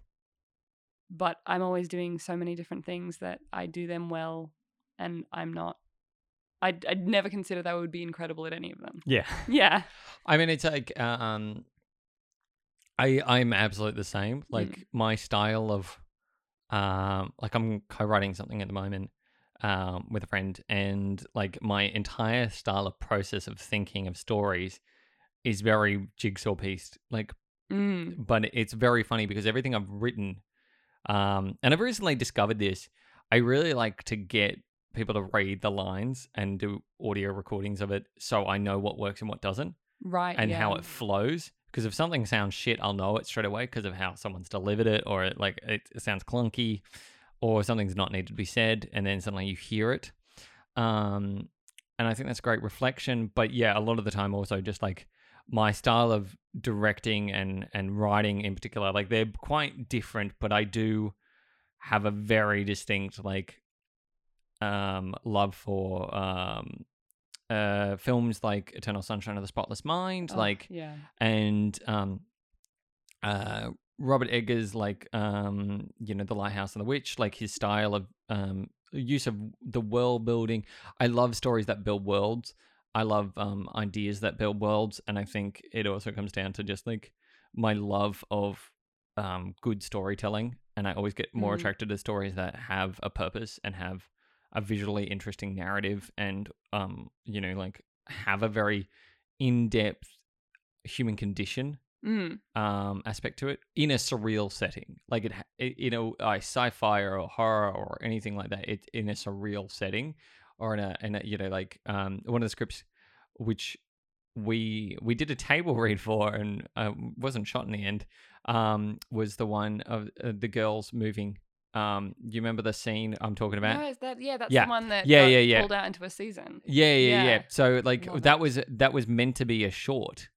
but I'm always doing so many different things that I do them well, and I'm not. I'd, I'd never consider that I would be incredible at any of them. Yeah. Yeah. I mean, it's like um, I I'm absolutely the same. Like my style of, um, like I'm co-writing something at the moment, um, with a friend, and like my entire style of process of thinking of stories is very jigsaw pieced. Like, Mm. but it's very funny because everything I've written, um, and I've recently discovered this. I really like to get people to read the lines and do audio recordings of it, so I know what works and what doesn't Right. and yeah. how it flows. Because if something sounds shit, I'll know it straight away because of how someone's delivered it, or it, like it, it sounds clunky, or something's not needed to be said, and then suddenly you hear it. Um, and I think that's great reflection. But yeah, a lot of the time also just like my style of directing and and writing in particular, like they're quite different, but I do have a very distinct like um love for um uh films like Eternal Sunshine of the Spotless Mind, Oh, like yeah. and um uh Robert Eggers like um you know The Lighthouse and the Witch, like his style of um use of the world building. I love stories that build worlds. I love um ideas that build worlds and I think it also comes down to just like my love of um good storytelling and I always get more Mm. attracted to stories that have a purpose and have a visually interesting narrative and um you know like have a very in-depth human condition Mm. um aspect to it in a surreal setting like it, it you know uh, sci-fi or horror or anything like that it in a surreal setting or in a in a you know like um one of the scripts which we we did a table read for and uh, wasn't shot in the end um was the one of uh, the girls moving um you remember the scene i'm talking about No, is that yeah? That's Yeah. the one that Yeah, got yeah, yeah. pulled out into a season. Yeah, yeah, yeah. Yeah. So like Love that it. was that was meant to be a short.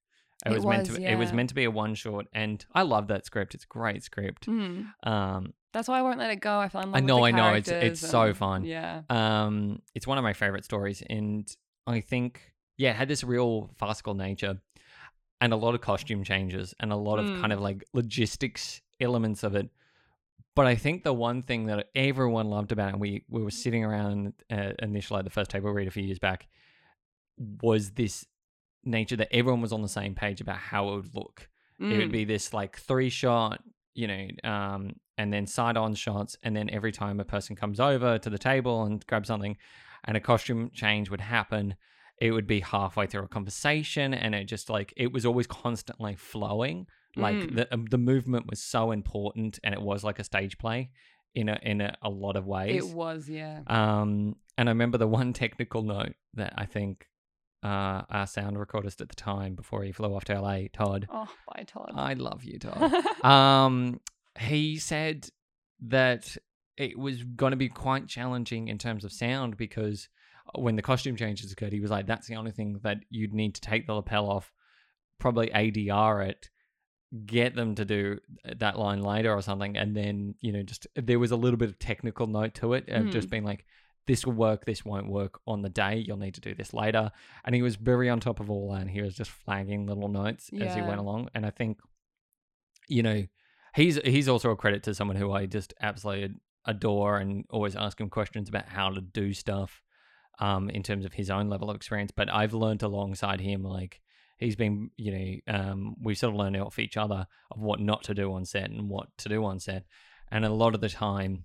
It, It was, meant was, to it was meant to be a one short and I love that script. It's a great script. Mm. Um That's why I won't let it go. I fell in love I know, I know. It's- it's characters so fun. Yeah. um it's one of my favorite stories and I think yeah, it had this real farcical nature and a lot of costume changes and a lot of kind Mm. of like logistics elements of it. But I think the one thing that everyone loved about it, and we, we were sitting around uh, initially at the first table read a few years back, was this nature that everyone was on the same page about how it would look. It would Mm. be this like three shot, you know, um, and then side on shots. And then every time a person comes over to the table and grabs something and a costume change would happen, it would be halfway through a conversation. And it just like, it was always constantly flowing. Like Mm. the, um, the movement was so important and it was like a stage play in a, in a, a lot of ways. It was, yeah. Um, and I remember the one technical note that I think uh, our sound recordist at the time before he flew off to LA, Todd. Oh, bye, Todd. I love you, Todd. um, he said that it was going to be quite challenging in terms of sound because when the costume changes occurred, he was like, "That's the only thing that you'd need to take the lapel off, probably ADR it." Get them to do that line later or something and then you know just there was a little bit of technical note to it of just Mm. being like this will work this won't work on the day you'll need to do this later and he was very on top of all that and he was just flagging little notes as he went along and i think you know he's he's also a credit to someone who i just absolutely adore and always ask him questions about how to do stuff um in terms of his own level of experience but i've learned alongside him like he's been you know um we've sort of learned off each other of what not to do on set and what to do on set. And a lot of the time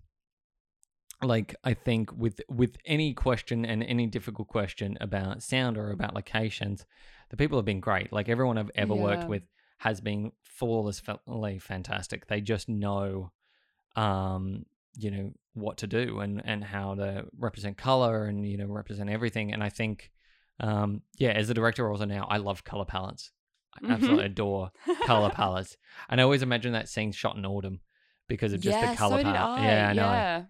like i think with with any question and any difficult question about sound or about locations the people have been great. Like everyone i've ever worked with has been flawlessly fantastic. They just know um you know what to do and and how to represent color and you know represent everything. And i think um yeah as a director also now i love color palettes i Mhm. absolutely adore color palettes and i always imagine that scene shot in autumn because of just yeah, the color so palette I. yeah i know Yeah.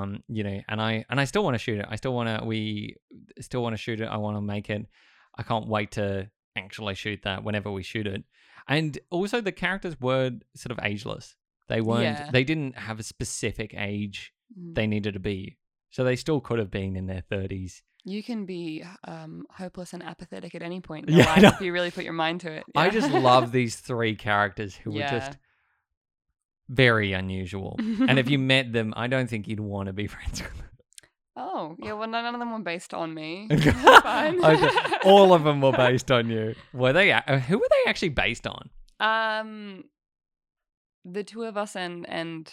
um you know and i and i still want to shoot it i still want to we still want to shoot it i want to make it i can't wait to actually shoot that whenever we shoot it and also the characters were sort of ageless they weren't Yeah. they didn't have a specific age Mm. they needed to be so they still could have been in their 30s You can be um, hopeless and apathetic at any point in Yeah, life know. if you really put your mind to it. i just love these three characters who were Yeah. just very unusual. and if you met them, I don't think you'd want to be friends with them. Oh, yeah, well, none of them were based on me. Okay. All of them were based on you. Were they? Who were they actually based on? Um, the two of us and and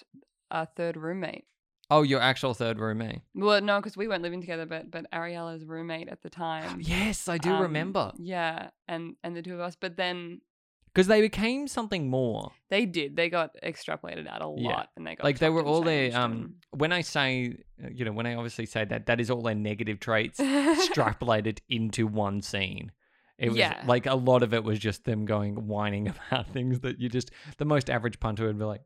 our third roommate. Oh, your actual third roommate. Well, no, because we weren't living together, but but Ariella's roommate at the time. Yes, I do um, remember Yeah, and and the two of us. But then because they became something more. they did. They got extrapolated out a Yeah. lot, and they got like they were all their um. When I say, uh, you know, when I obviously say that, that is all their negative traits extrapolated into one scene. It was Yeah. like a lot of it was just them going whining about things that you just the most average punter would be like,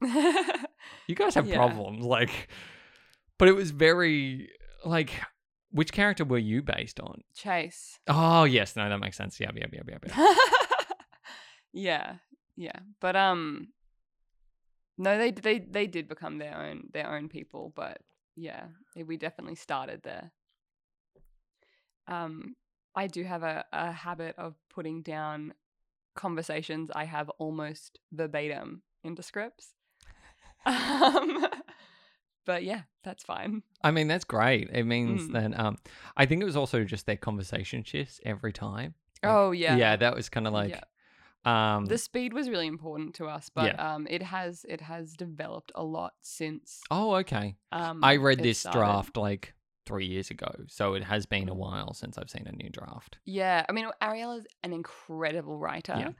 you guys have Yeah. problems, like. But it was very like, which character were you based on? Chase. Oh yes, no, that makes sense. Yeah, yeah, yeah, yeah, yeah. yeah, yeah, but um, no, they they they did become their own their own people, but yeah, we definitely started there. Um, I do have a, a habit of putting down conversations I have almost verbatim into scripts. Um, but yeah, that's fine. I mean, that's great. It means Mm. that um, I think it was also just their conversation shifts every time. Like, oh yeah, yeah, that was kind of like, Yeah. um, the speed was really important to us, but um, it has it has developed a lot since. oh, okay. Um, I read this started. draft like three years ago, so it has been a Mm. while since I've seen a new draft. Yeah, I mean, Ariel is an incredible writer. Yeah.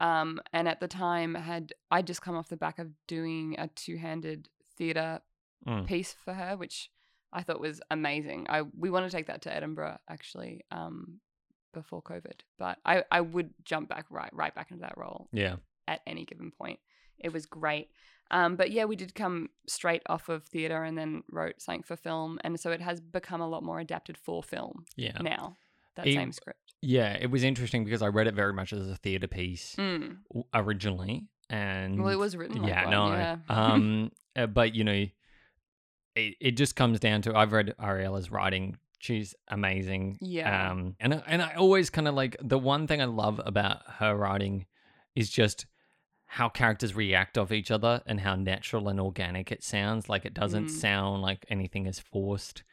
Um, and at the time had I just come off the back of doing a two-handed theater Mm. piece for her, which I thought was amazing. I we want to take that to Edinburgh actually. Um, before COVID, but I I would jump back right right back into that role Yeah, at any given point. It was great. Um, but yeah, we did come straight off of theatre and then wrote something for film. And so it has become a lot more adapted for film yeah, now, that same script. Yeah. It was interesting because I read it very much as a theater piece Mm. originally, and Well, it was written like yeah, one, no, yeah. um, uh, but you know, it it just comes down to I've read Ariella's writing. She's amazing. Yeah. Um, and I- and I always kind of like the one thing I love about her writing is just how characters react off each other and how natural and organic it sounds. Like it doesn't Mm. sound like anything is forced.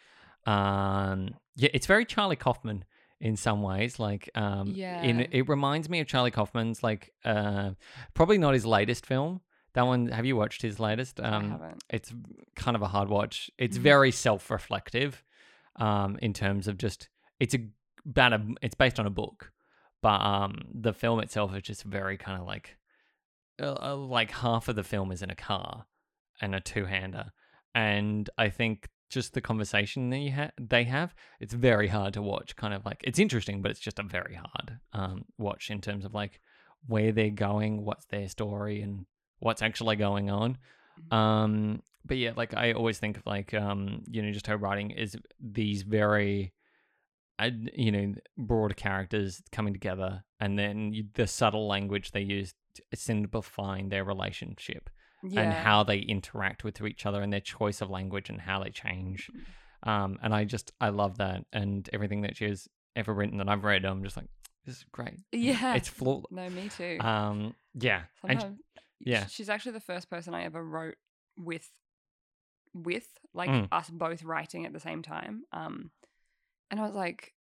Um, yeah, it's very Charlie Kaufman in some ways. Like, um, yeah, in it reminds me of Charlie Kaufman's like, uh, probably not his latest film. That one, have you watched his latest? I Um, haven't. it's kind of a hard watch. It's Mhm. very self-reflective, um, in terms of just it's a about a it's based on a book, but um, the film itself is just very kind of like, uh, uh, like half of the film is in a car, and a two-hander, and I think just the conversation that you ha- they have, it's very hard to watch. Kind of like it's interesting, but it's just a very hard um watch in terms of like where they're going, what's their story, and what's actually going on. Mhm. Um, but yeah, like I always think of like um, you know, just her writing is these very, uh, you know, broad characters coming together, and then you, the subtle language they use to simplifying their relationship Yeah. and how they interact with each other and their choice of language and how they change. Um, and I just I love that and everything that she has ever written that I've read. I'm just like, this is great. Yeah. it's flawless. No, me too. Um, yeah, and Sometimes, yeah. she's actually the first person I ever wrote with, with like Mm. us both writing at the same time. Um, and I was like,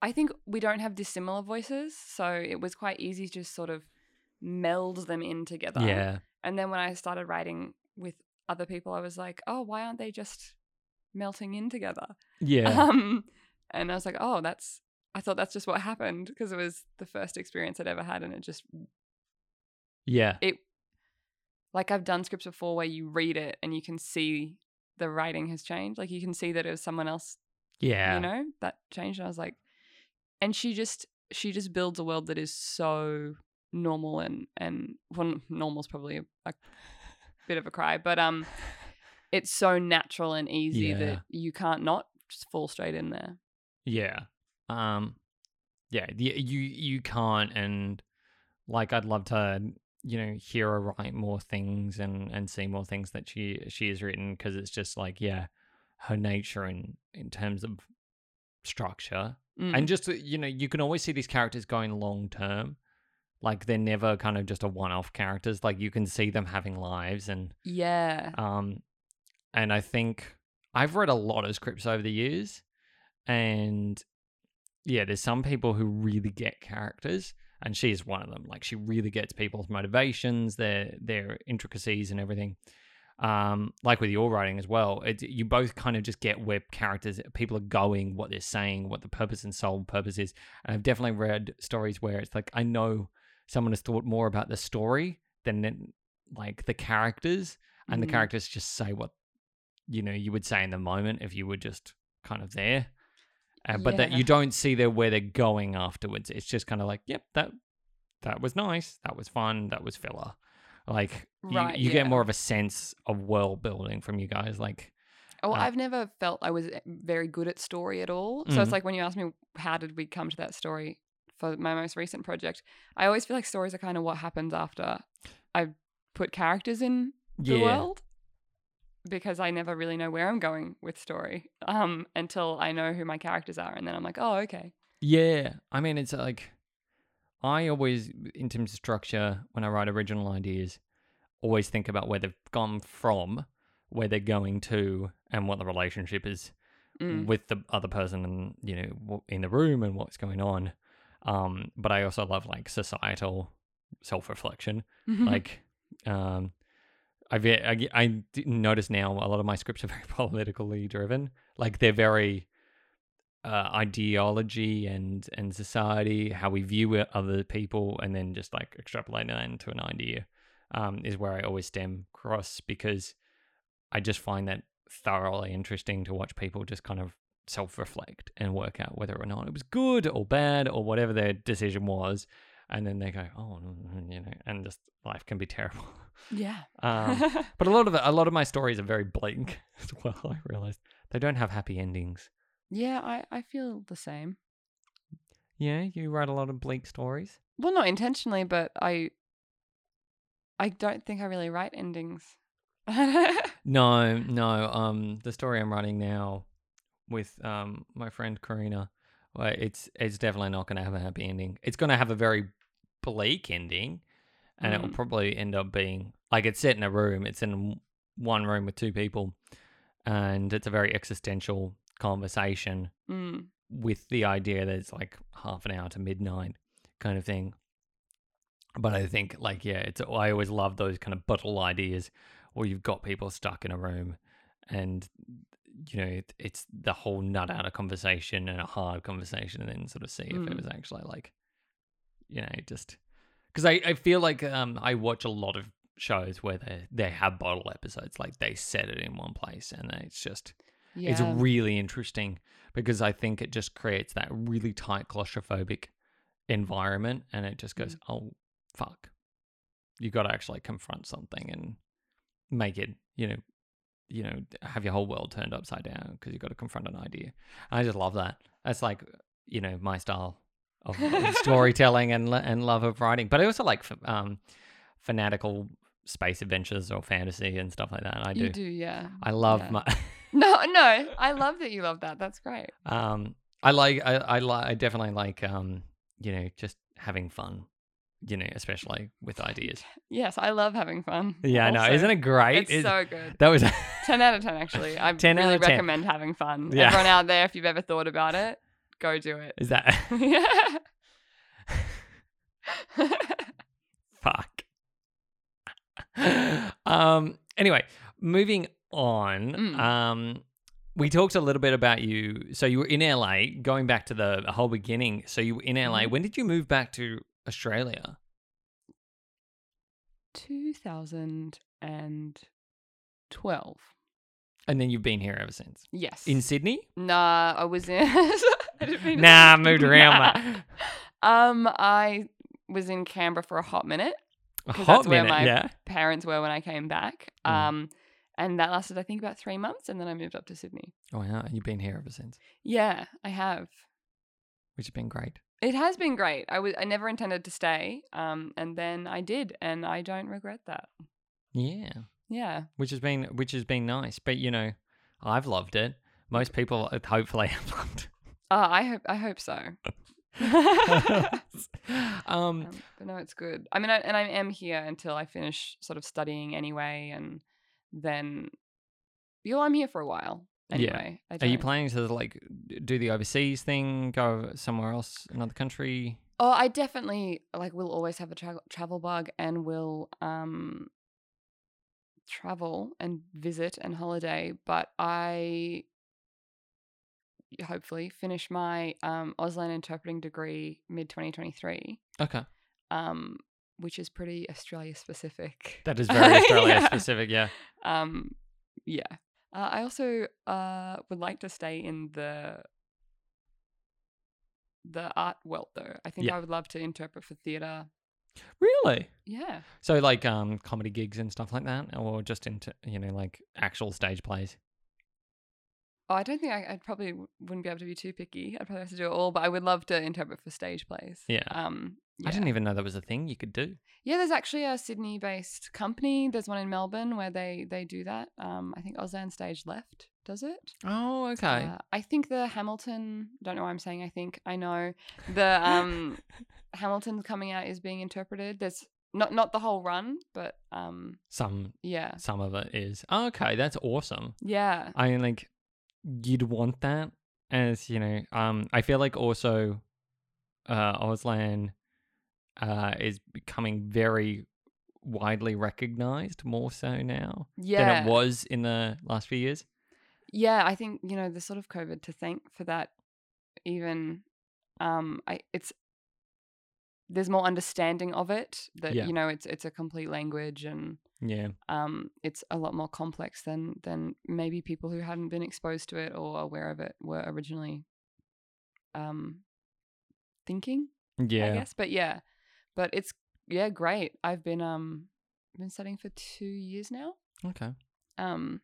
I think we don't have dissimilar voices, so it was quite easy to just sort of meld them in together. yeah, And then when I started writing with other people, I was like, oh, why aren't they just melting in together? yeah, Um, and I was like, oh, that's. I thought that's just what happened because it was the first experience I'd ever had, and it just yeah, it like I've done scripts before where you read it and you can see the writing has changed. Like you can see that it was someone else, yeah. you know, that changed. And I was like, and she just she just builds a world that is so normal and and well, normal's probably a, a bit of a cry, but um, it's so natural and easy Yeah. that you can't not just fall straight in there. Yeah. Um yeah, the, you you can't and like I'd love to you know hear her write more things and and see more things that she she has written because it's just like yeah her nature in in terms of structure Mm. and just uh, you know you can always see these characters going long term Like they're never kind of just a one-off characters. Like you can see them having lives and Yeah. um and I think I've read a lot of scripts over the years and yeah, there's some people who really get characters and she's one of them. Like she really gets people's motivations, their their intricacies and everything. Um, like with your writing as well, it, you both kind of just get where characters, people are going, what they're saying, what the purpose and sole purpose is. And I've definitely read stories where it's like I know someone has thought more about the story than like the characters, and the Mhm. characters just say what you know you would say in the moment if you were just kind of there. Uh, but that you don't see there where they're going afterwards. It's just kind of like, yep, that that was nice, that was fun, that was filler. Like you, Right, you get yeah. more of a sense of world building from you guys. Like, Oh, Uh, I've never felt I was eh, very good at story at all. So Mhm. it's like when you ask me how did we come to that story for my most recent project, I always feel like stories are kind of what happens after I put characters in the yeah, world because I never really know where I'm going with story um until I know who my characters are and then I'm like, "Oh, okay." yeah. I mean, it's like I always, in terms of structure, when I write original ideas, always think about where they've gone from, where they're going to, and what the relationship is Mm. with the other person and you know in the room and what's going on um but i also love like societal self-reflection. Like um I've, I, I notice now a lot of my scripts are very politically driven. Like they're very uh, ideology and and society how we view other people and then just like extrapolating that into an idea um is where i always stem cross because i just find that thoroughly interesting to watch people just kind of self-reflect and work out whether or not it was good or bad or whatever their decision was and then they go oh you know and just life can be terrible yeah. um, but a lot of it, a lot of my stories are very bleak as well. I realized they don't have happy endings. yeah, I I feel the same. Yeah, you write a lot of bleak stories. Well, not intentionally, but I I don't think I really write endings. No, no. Um, the story I'm writing now with um my friend Karina, well, it's it's definitely not going to have a happy ending. It's going to have a very bleak ending, and it will Mm. probably end up being like it's set in a room. It's in one room with two people, and it's a very existential conversation mm. with the idea that it's like half an hour to midnight kind of thing. But I think like yeah, it's I always love those kind of bottle ideas where you've got people stuck in a room and you know it, it's the whole nut out of conversation and a hard conversation and then sort of see if it Mm. was actually like you know just because I, I feel like um I watch a lot of shows where they they have bottle episodes like they set it in one place and it's just Yeah. it's really interesting because I think it just creates that really tight claustrophobic environment and it just goes, oh, fuck. You got to actually confront something and make it, you know, you know, have your whole world turned upside down because you've got to confront an idea. I just love that. That's like, you know, my style of storytelling and and love of writing. But I also like um, fanatical space adventures or fantasy and stuff like that. I you do. do, yeah. I love Yeah. my. No, no. I love that you love that. That's great. Um, I like, I, I like, I definitely like, um, you know, just having fun, you know, especially with ideas. Yes, I love having fun. Yeah, I know. Isn't it great? It's It- so good. that was 10 out of 10, actually. I 10 out really of 10. recommend having fun. Yeah. Everyone out there, if you've ever thought about it, go do it. is that yeah. fuck. um. Anyway, moving on. Mm. Um, we talked a little bit about you. So you were in LA. Going back to the whole beginning. So you were in LA. Mhm. When did you move back to Australia? 2012. And then you've been here ever since. Yes. In Sydney? Nah, I was in. I didn't mean to Nah, I moved around. Nah. Um, I was in Canberra for a hot minute. A hot that's where minute, my- yeah. Parents were when I came back. Mm. Um, and that lasted, I think, about three months, and then I moved up to Sydney. Oh yeah, And you've been here ever since, Yeah, I have. which has been great. It has been great. I was I never intended to stay, um, and then I did, and I don't regret that. Yeah, Yeah. which has been which has been nice. But you know, I've loved it. Most people uh, hopefully have loved it. Uh, I hope I hope so. um, Um, but no, it's good. I mean, I, and I am here until I finish sort of studying anyway, and then, you know, I'm here for a while. Anyway. I are you planning to like do the overseas thing, go somewhere else, another country? Oh, I definitely like. Will always have a tra- travel bug, and will um travel and visit and holiday. But I hopefully finish my um Auslan interpreting degree mid 2023. Okay, Um, which is pretty Australia specific. that is very Australia Yeah. specific. Yeah. Um, yeah. Uh, I also uh would like to stay in the the art world though. I think Yeah. I would love to interpret for theater. Really? Yeah. So like um comedy gigs and stuff like that, or just into you know like actual stage plays. Oh, I don't think I, I'd probably w- wouldn't be able to be too picky. I'd probably have to do it all, but I would love to interpret for stage plays. Yeah. Um. Yeah. I didn't even know that was a thing you could do. Yeah, there's actually a Sydney-based company. There's one in Melbourne where they they do that. Um, I think Auslan Stage Left does it. Oh, okay. Uh, I think the Hamilton. Don't know why I'm saying I think. I know the um Hamilton coming out is being interpreted. There's not not the whole run, but um some yeah some of it is. Oh, okay, that's awesome. yeah I mean, like, you'd want that as you know. Um, I feel like also, uh, Auslan, uh, is becoming very widely recognized more so now yeah than it was in the last few years. yeah. I think you know the sort of COVID to thank for that. Even um, I it's there's more understanding of it that Yeah. you know it's it's a complete language and Yeah, um, it's a lot more complex than than maybe people who hadn't been exposed to it or aware of it were originally um, thinking. Yeah i guess, but yeah, but it's yeah great. I've been um been studying for two years now. Okay. Um,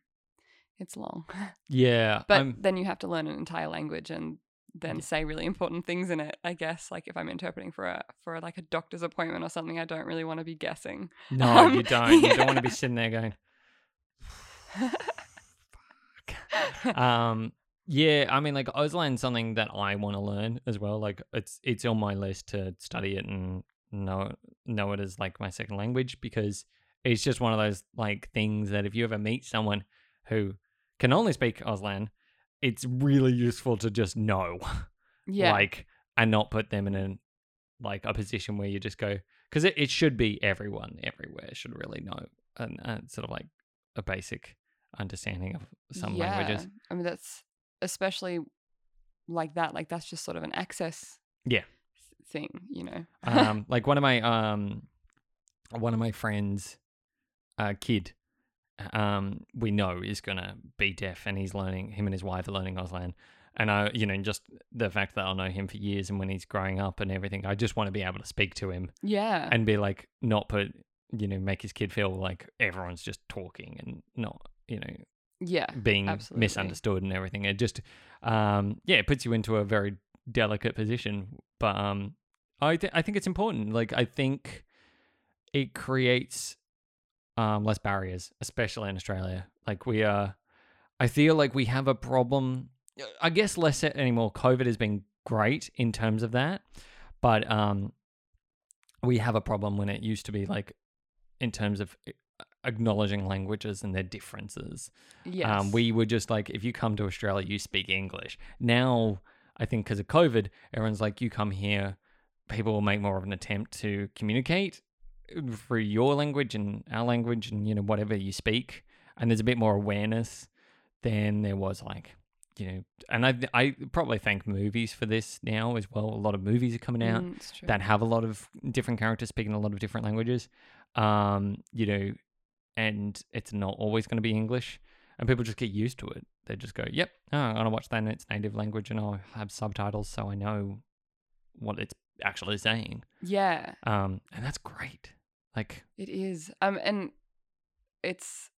it's long, Yeah, but I'm- then you have to learn an entire language and then Yeah. say really important things in it. I guess like if I'm interpreting for a for like a doctor's appointment or something, I don't really want to be guessing. no, um, you don't. You don't want to be sitting there going. um yeah i mean like auslan's something that i want to learn as well like it's it's on my list to study it and know know it as like my second language because it's just one of those like things that if you ever meet someone who can only speak auslan it's really useful to just know yeah, like and not put them in a like a position where you just go because it, it should be everyone everywhere should really know and uh, sort of like a basic understanding of some languages I mean, that's especially like that. Like that's just sort of an access. Yeah. Th- Thing, you know. um like one of my um one of my friends uh kid um we know is gonna be deaf and he's learning him and his wife are learning auslan and i you know just the fact that i'll know him for years and when he's growing up and everything i just want to be able to speak to him yeah. and be like not put you know make his kid feel like everyone's just talking and not you know yeah. being absolutely. misunderstood and everything it just um yeah it puts you into a very delicate position but um i th- i think it's important like i think it creates um less barriers especially in australia like we are i feel like we have a problem i guess less anymore covid has been great in terms of that but um we have a problem when it used to be like in terms of uh, acknowledging languages and their differences Yes. um, we were just like, if you come to Australia, you speak English. Now, I think because of COVID, everyone's like, you come here, people will make more of an attempt to communicate through your language and our language and, you know, whatever you speak. And there's a bit more awareness than there was like, you know, and I, I probably thank movies for this now as well. A lot of movies are coming out Mm, that have a lot of different characters speaking a lot of different languages. Um, you know, and it's not always going to be English, and people just get used to it. They just go, "Yep, oh, I'm gonna watch that in its native language, and I'll have subtitles so I know what it's actually saying." yeah, Um, and that's great. Like, it is. Um, and it's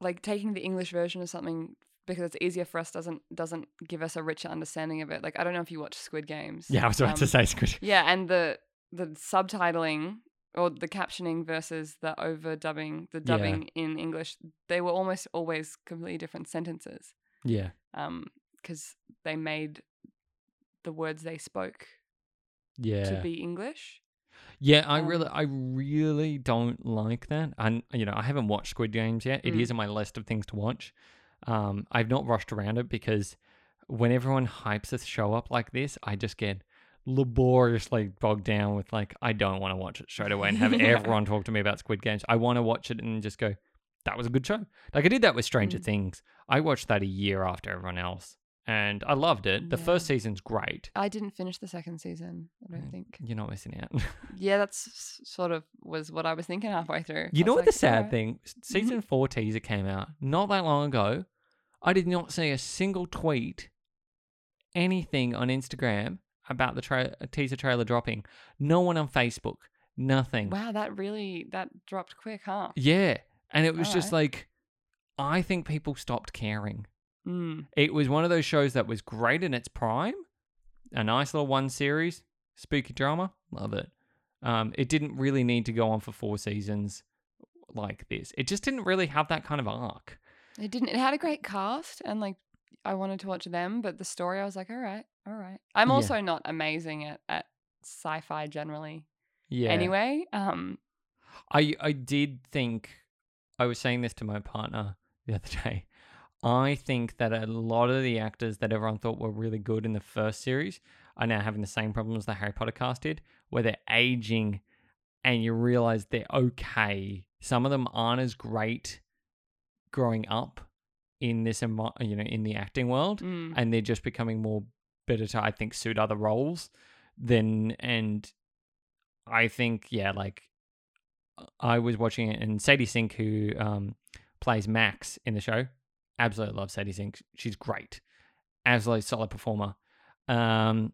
like taking the English version of something because it's easier for us doesn't doesn't give us a richer understanding of it. Like I don't know if you watch Squid Games. yeah, I was about to Um, say, Squid. Yeah, and the the subtitling or the captioning versus the overdubbing, the Yeah. dubbing in English, they were almost always completely different sentences. Yeah, Um, because they made the words they spoke Yeah. to be English. Yeah, I really, Um, I really don't like that. And you know, I haven't watched Squid Games yet. It Mm. is on my list of things to watch. Um, I've not rushed around it because when everyone hypes a show up like this, I just get laboriously bogged down with like, I don't want to watch it straight away and have everyone talk to me about Squid Games. I want to watch it and just go, that was a good show. Like I did that with Stranger Mm. Things. I watched that a year after everyone else, and I loved it. The Yeah. first season's great. I didn't finish the second season. I don't Mm. think. You're not missing out. Yeah, that's sort of was what I was thinking halfway through. You I know what the sad thing? S- Season four teaser came out not that long ago. I did not see a single tweet, anything on Instagram about the tra- teaser trailer dropping. No one on Facebook. Nothing. Wow, that really that dropped quick, huh? Yeah, and it was just Alright. like, I think people stopped caring. Mm. It was one of those shows that was great in its prime, a nice little one series, spooky drama, love it. Um, it didn't really need to go on for four seasons like this. It just didn't really have that kind of arc. It didn't. It had a great cast, and like I wanted to watch them, but the story, I was like, all right, all right. I'm Yeah. also not amazing at at sci-fi generally. Yeah. Anyway, um, I I did think I was saying this to my partner the other day. I think that a lot of the actors that everyone thought were really good in the first series are now having the same problems the Harry Potter cast did, where they're aging and you realize they're okay. Some of them aren't as great growing up in this you know in the acting world mm, and they're just becoming more better to I think suit other roles than and I think yeah like I was watching it and Sadie Sink who um plays Max in the show absolutely love Sadie Sink. She's great. Absolutely solid performer. Um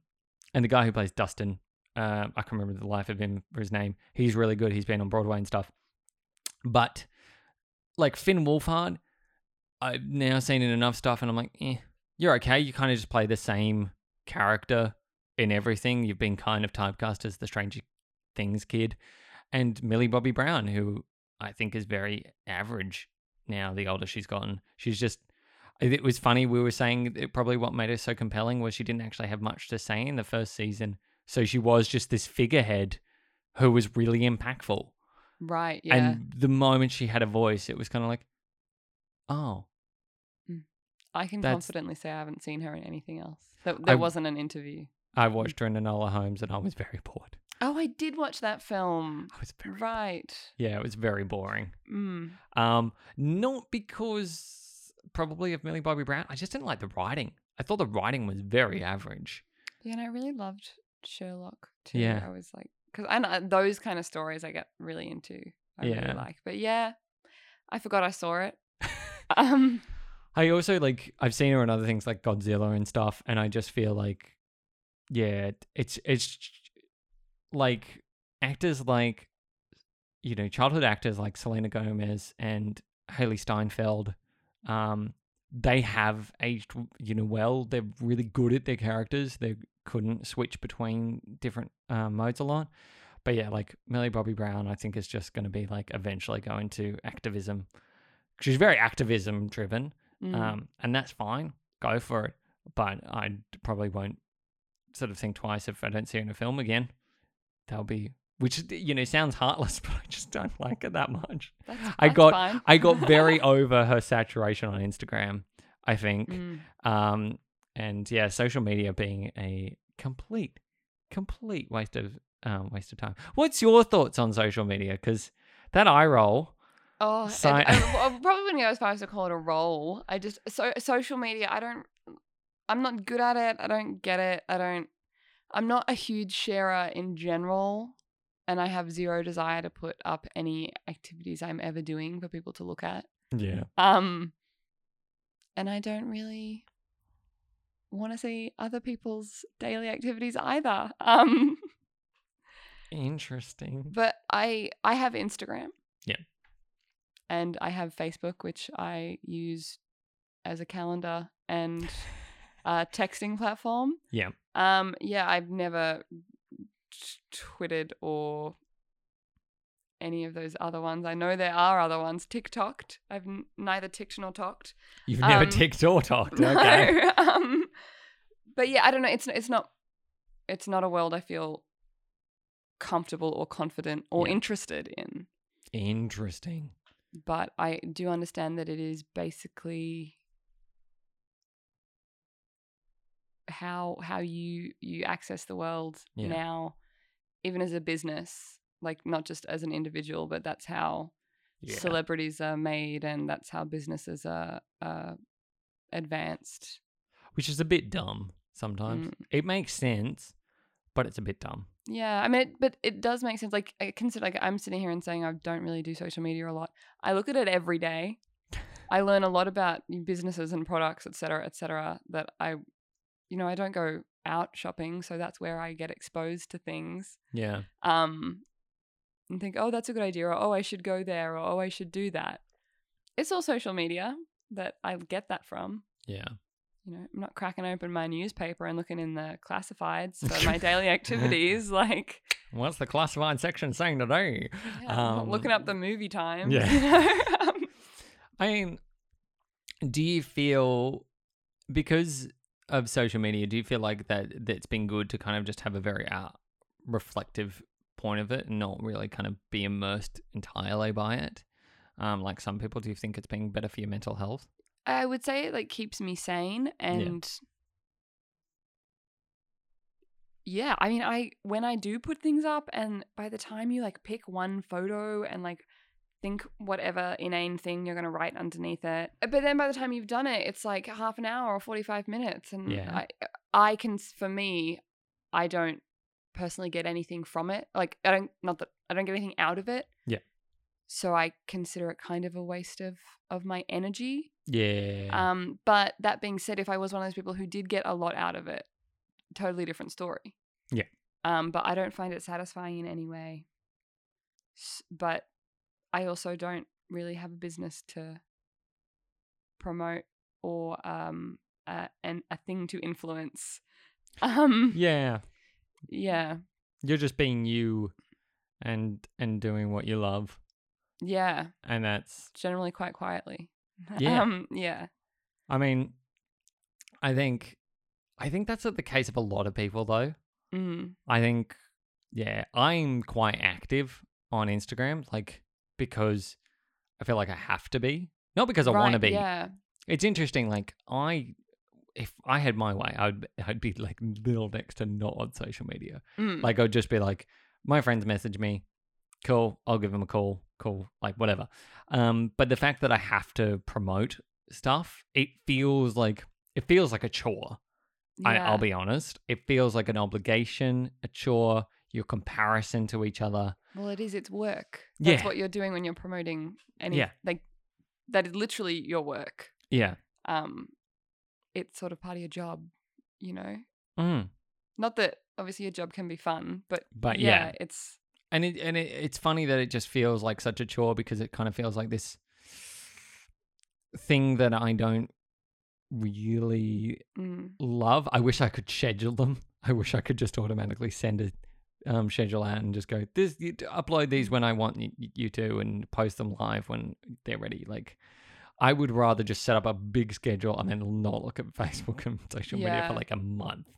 and the guy who plays Dustin uh, I can't remember the life of him for his name. He's really good. He's been on Broadway and stuff. But like Finn Wolfhard I've now seen in enough stuff and I'm like eh you're okay. You kind of just play the same character in everything. You've been kind of typecast as the Stranger Things kid. And Millie Bobby Brown, who I think is very average now, the older she's gotten. She's just, it was funny. We were saying that probably what made her so compelling was she didn't actually have much to say in the first season. So she was just this figurehead who was really impactful. right, yeah. And the moment she had a voice, it was kind of like, oh, I can that's- confidently say I haven't seen her in anything else. There, there I- wasn't an interview. I watched her in Enola Holmes and I was very bored. Oh, I did watch that film. I was very Right. Yeah, it was very boring. Mm. Um, not because probably of Millie Bobby Brown. I just didn't like the writing. I thought the writing was very average. Yeah, and I really loved Sherlock too. Yeah. I was like, because I know those kind of stories I get really into. I Yeah. really like. But yeah, I forgot I saw it. um, I also like I've seen her in other things like Godzilla and stuff, and I just feel like, yeah, it's it's like actors like, you know, childhood actors like Selena Gomez and Hailee Steinfeld. Um, they have aged, you know, well. They're really good at their characters. They couldn't switch between different uh, modes a lot. But yeah, like Millie Bobby Brown, I think is just going to be like eventually go into activism. She's very activism driven, mm. um, and that's fine. Go for it. But I probably won't sort of think twice if I don't see her in a film again. That'll be, which you know sounds heartless, but I just don't like it that much. that's, I got-. I got very over her saturation on Instagram. I think, Mm. um, and yeah, social media being a complete, complete waste of um, waste of time. What's your thoughts on social media? Because that eye roll. Oh, Si- and I, I probably wouldn't go as far as to call it a role. I just so social media. I don't. I'm not good at it. I don't get it. I don't. I'm not a huge sharer in general, and I have zero desire to put up any activities I'm ever doing for people to look at. Yeah. Um, and I don't really want to see other people's daily activities either. Um, Interesting. but I I have Instagram. Yeah. And I have Facebook, which I use as a calendar and a texting platform. Yeah. Um. Yeah, I've never t- twittered or any of those other ones. I know there are other ones. TikToked. I've n- neither ticked nor talked. You've never Um, ticked or talked. Okay. No. um, but yeah, I don't know. It's it's not it's not a world I feel comfortable or confident or Yeah. interested in. Interesting. But I do understand that it is basically how how you you access the world Yeah. now, even as a business, like not just as an individual, but that's how Yeah. celebrities are made and that's how businesses are uh, advanced. Which is a bit dumb sometimes. Mm. It makes sense, but it's a bit dumb. Yeah, I mean, it, but it does make sense. Like, I consider, like, I'm sitting here and saying I don't really do social media a lot. I look at it every day. I learn a lot about businesses and products, et cetera, et cetera. That I, you know, I don't go out shopping, so that's where I get exposed to things. Yeah. Um, and think, oh, that's a good idea, or oh, I should go there, or oh, I should do that. It's all social media that I get that from. Yeah. You know, I'm not cracking open my newspaper and looking in the classifieds for my daily activities. Like, What's the classified section saying today? yeah, I'm looking Um, up the movie time. yeah. you know? Um, I mean, do you feel because of social media, do you feel like that that's been good to kind of just have a very uh, reflective point of it and not really kind of be immersed entirely by it? Um, like some people, do you think it's been better for your mental health? I would say it like keeps me sane and yeah, I mean I when I do put things up and by the time you like pick one photo and like think whatever inane thing you're going to write underneath it. Uh, but then by the time you've done it, it's like half an hour or 45 minutes and Yeah. I I can for me I don't personally get anything from it. Like I don't not that I don't get anything out of it. Yeah. So I consider it kind of a waste of of my energy. Yeah. Um, but that being said, if I was one of those people who did get a lot out of it, totally different story. Yeah. Um, but I don't find it satisfying in any way. S- But I also don't really have a business to promote or um a, an, a thing to influence. Um, yeah. yeah, You're just being you and and doing what you love. yeah, And that's generally quite quietly. Yeah. Um, yeah. I mean I think I think that's the case of a lot of people though. Mm. I think, yeah, I'm quite active on Instagram, like because I feel like I have to be, not because I want to be. Yeah. It's interesting. Like I, if I had my way, I'd I'd be like little next to not on social media. Mm. Like I'd just be like, my friends message me, cool, I'll give him a call, cool, like whatever. Um, but the fact that I have to promote stuff, it feels like it feels like a chore. I, I'll be honest. It feels like an obligation, a chore, your comparison to each other. Well, it is. It's work. That's Yeah. what you're doing when you're promoting any. Yeah. Like that is literally your work. Yeah. Um, it's sort of part of your job. You know, Mm. not that obviously your job can be fun, but But yeah, yeah. it's And it and it, it's funny that it just feels like such a chore because it kind of feels like this thing that I don't really mm, love. I wish I could schedule them. I wish I could just automatically send a um, schedule out and just go this you, upload these when I want you, you to and post them live when they're ready. Like I would rather just set up a big schedule and then not look at Facebook and social media for like a month.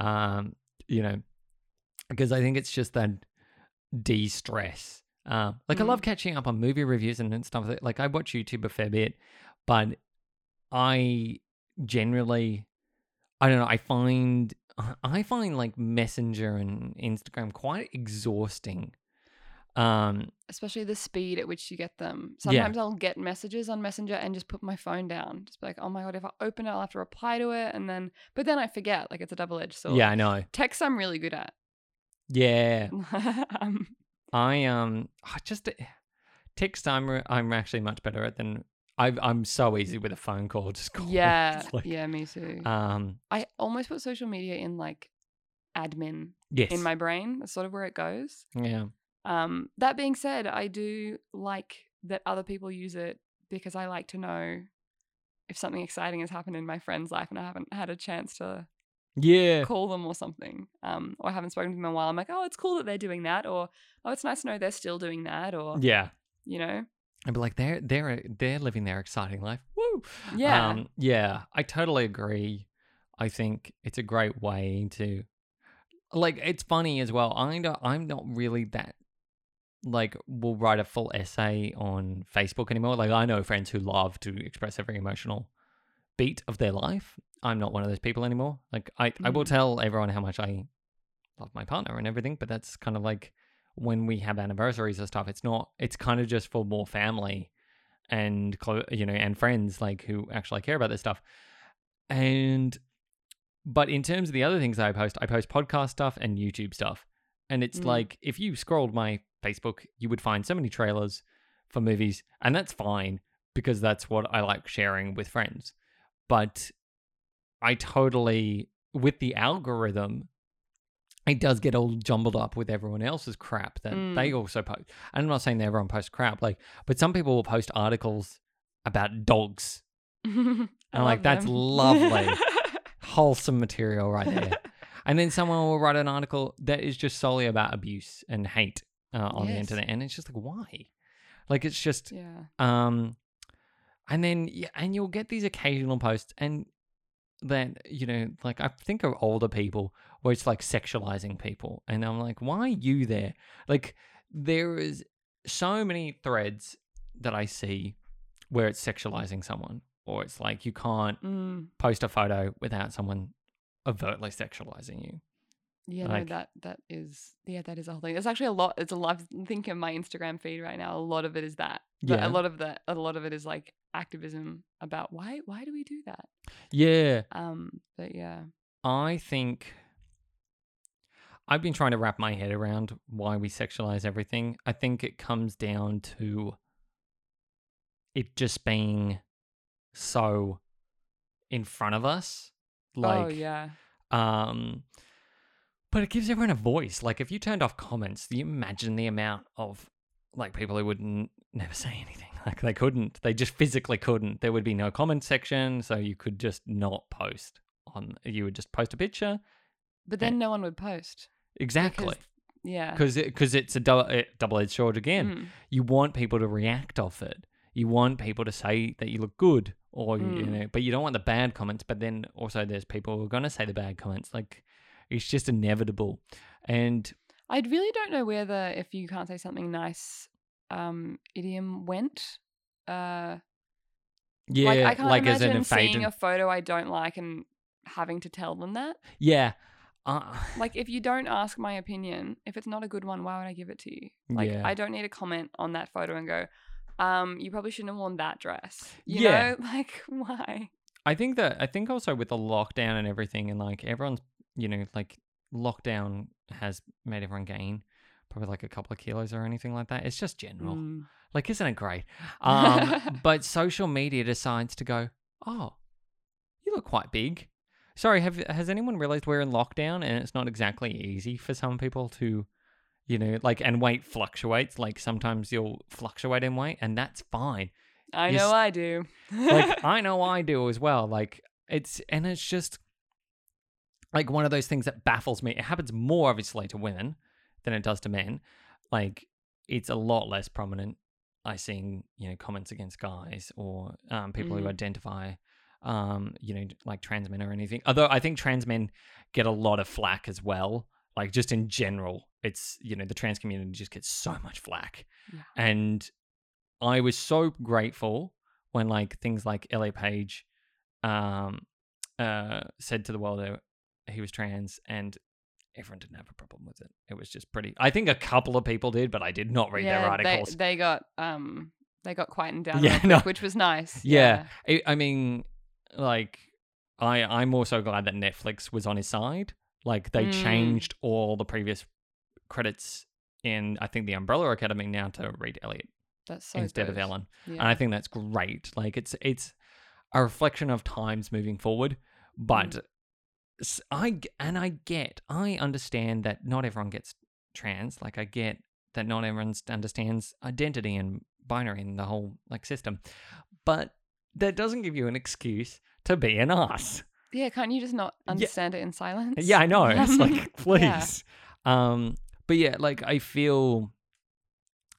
Um, you know, because I think it's just that de-stress. Um, like I Mm. love catching up on movie reviews and, stuff. Like I watch YouTube a fair bit, but I generally, I don't know. I find I find like Messenger and Instagram quite exhausting. Um, especially the speed at which you get them. Yeah. Sometimes I'll get messages on Messenger and just put my phone down. Just be like, oh my god, if I open it, I'll have to reply to it, and then but then I forget. Like it's a double edged sword. yeah, I know. Text I'm really good at. Yeah, um, I um, I just text. I'm I'm actually much better at than I. I'm so easy with a phone call. Just call. yeah, like, yeah, me too. Um. I almost put social media in like admin Yes. in my brain. That's sort of where it goes. yeah. Um, that being said, I do like that other people use it because I like to know if something exciting has happened in my friend's life and I haven't had a chance to Yeah. call them or something. Um, or I haven't spoken to them in a while. I'm like, oh, it's cool that they're doing that, or oh, it's nice to know they're still doing that, or Yeah. you know, I'd be like, they're they're they're living their exciting life. Woo. yeah, Um, yeah, I totally agree. I think it's a great way to. like it's funny as well. I don't, I'm not really that like We'll write a full essay on Facebook anymore. Like I know friends who love to express every emotional beat of their life. I'm not one of those people anymore. Like I, I will Mm. tell everyone how much I love my partner and everything, but that's kind of like when we have anniversaries and stuff. It's not. It's kind of just for more family and clo- you know and friends like who actually care about this stuff. And but in terms of the other things I post, I post podcast stuff and YouTube stuff. And it's Mm. like if you scrolled my Facebook, you would find so many trailers for movies, and that's fine because that's what I like sharing with friends. But I totally with the algorithm, it does get all jumbled up with everyone else's crap that they also post. And I'm not saying that everyone posts crap, like, but some people will post articles about dogs. and I'm like, that's them. lovely. Wholesome material right there. and then someone will write an article that is just solely about abuse and hate uh, on the internet, and it's just like, why? Like, it's just yeah. um, and then yeah, and you'll get these occasional posts, and then you know, like I think of older people where it's like sexualizing people, and I'm like, why are you there? Like there is so many threads that I see where it's sexualizing someone, or it's like you can't Mm. post a photo without someone overtly sexualizing you. Yeah, Like- no, that that is yeah, that is a whole thing. It's actually a lot. It's a lot. I think of my Instagram feed right now. A lot of it is that. But Yeah. a lot of that. A lot of it is like activism about why why do we do that? Yeah, Um, but yeah, I think I've been trying to wrap my head around why we sexualize everything. I think it comes down to it just being so in front of us. Like oh yeah, um but it gives everyone a voice. Like if you turned off comments, you imagine the amount of like people who would n- never say anything. Like they couldn't. They just physically couldn't. There would be no comment section, so you could just not post on. You would just post a picture. but then no one would post. Exactly. Because, yeah. Because because it's a double double edged sword again. Mm. You want people to react off it. You want people to say that you look good, or you Mm. know, but you don't want the bad comments. But then also there's people who are gonna say the bad comments. Like it's just inevitable. And I really don't know whether if you can't say something nice um idiom went. Uh yeah, like I can't like as imagine an seeing a photo I don't like and having to tell them that. yeah. Uh, Like if you don't ask my opinion, if it's not a good one, why would I give it to you? Like Yeah. I don't need to comment on that photo and go, um, you probably shouldn't have worn that dress. You Yeah. know? Like why? I think that I think also with the lockdown and everything, and like everyone's, you know, like lockdown has made everyone gain probably like a couple of kilos or anything like that. It's just general. Mm. Like, isn't it great? Um, but social media decides to go, oh, you look quite big. Sorry, have has anyone realized we're in lockdown and it's not exactly easy for some people to, you know, like, and weight fluctuates. Like sometimes you'll fluctuate in weight, and that's fine. I you know I do. like I know I do as well. Like it's and it's just like one of those things that baffles me. It happens more obviously to women than it does to men. Like it's a lot less prominent. I seeing you know comments against guys or um, people who Mm. identify um, you know like trans men or anything. Although I think trans men get a lot of flack as well. Like just in general, it's you know the trans community just gets so much flack, Yeah. and I was so grateful when like things like Elliot Page um uh said to the world that he was trans and everyone didn't have a problem with it. It was just pretty I think a couple of people did, but I did not read their yeah, articles. They, they got um they got quietened down Yeah, no. which was nice. yeah. I, I mean like I I'm also glad that Netflix was on his side. Like they Mm. changed all the previous credits in I think the Umbrella Academy now to read Elliot That's so instead of. Ellen. Yeah. and I think that's great. Like it's it's a reflection of times moving forward, but s- I and I get I understand that not everyone gets trans. Like I get that not everyone understands identity and binary and the whole like system, but that doesn't give you an excuse to be an ass. yeah, can't you just not understand it in silence? Yeah, I know. It's like Yeah. please. Um, but yeah, like I feel,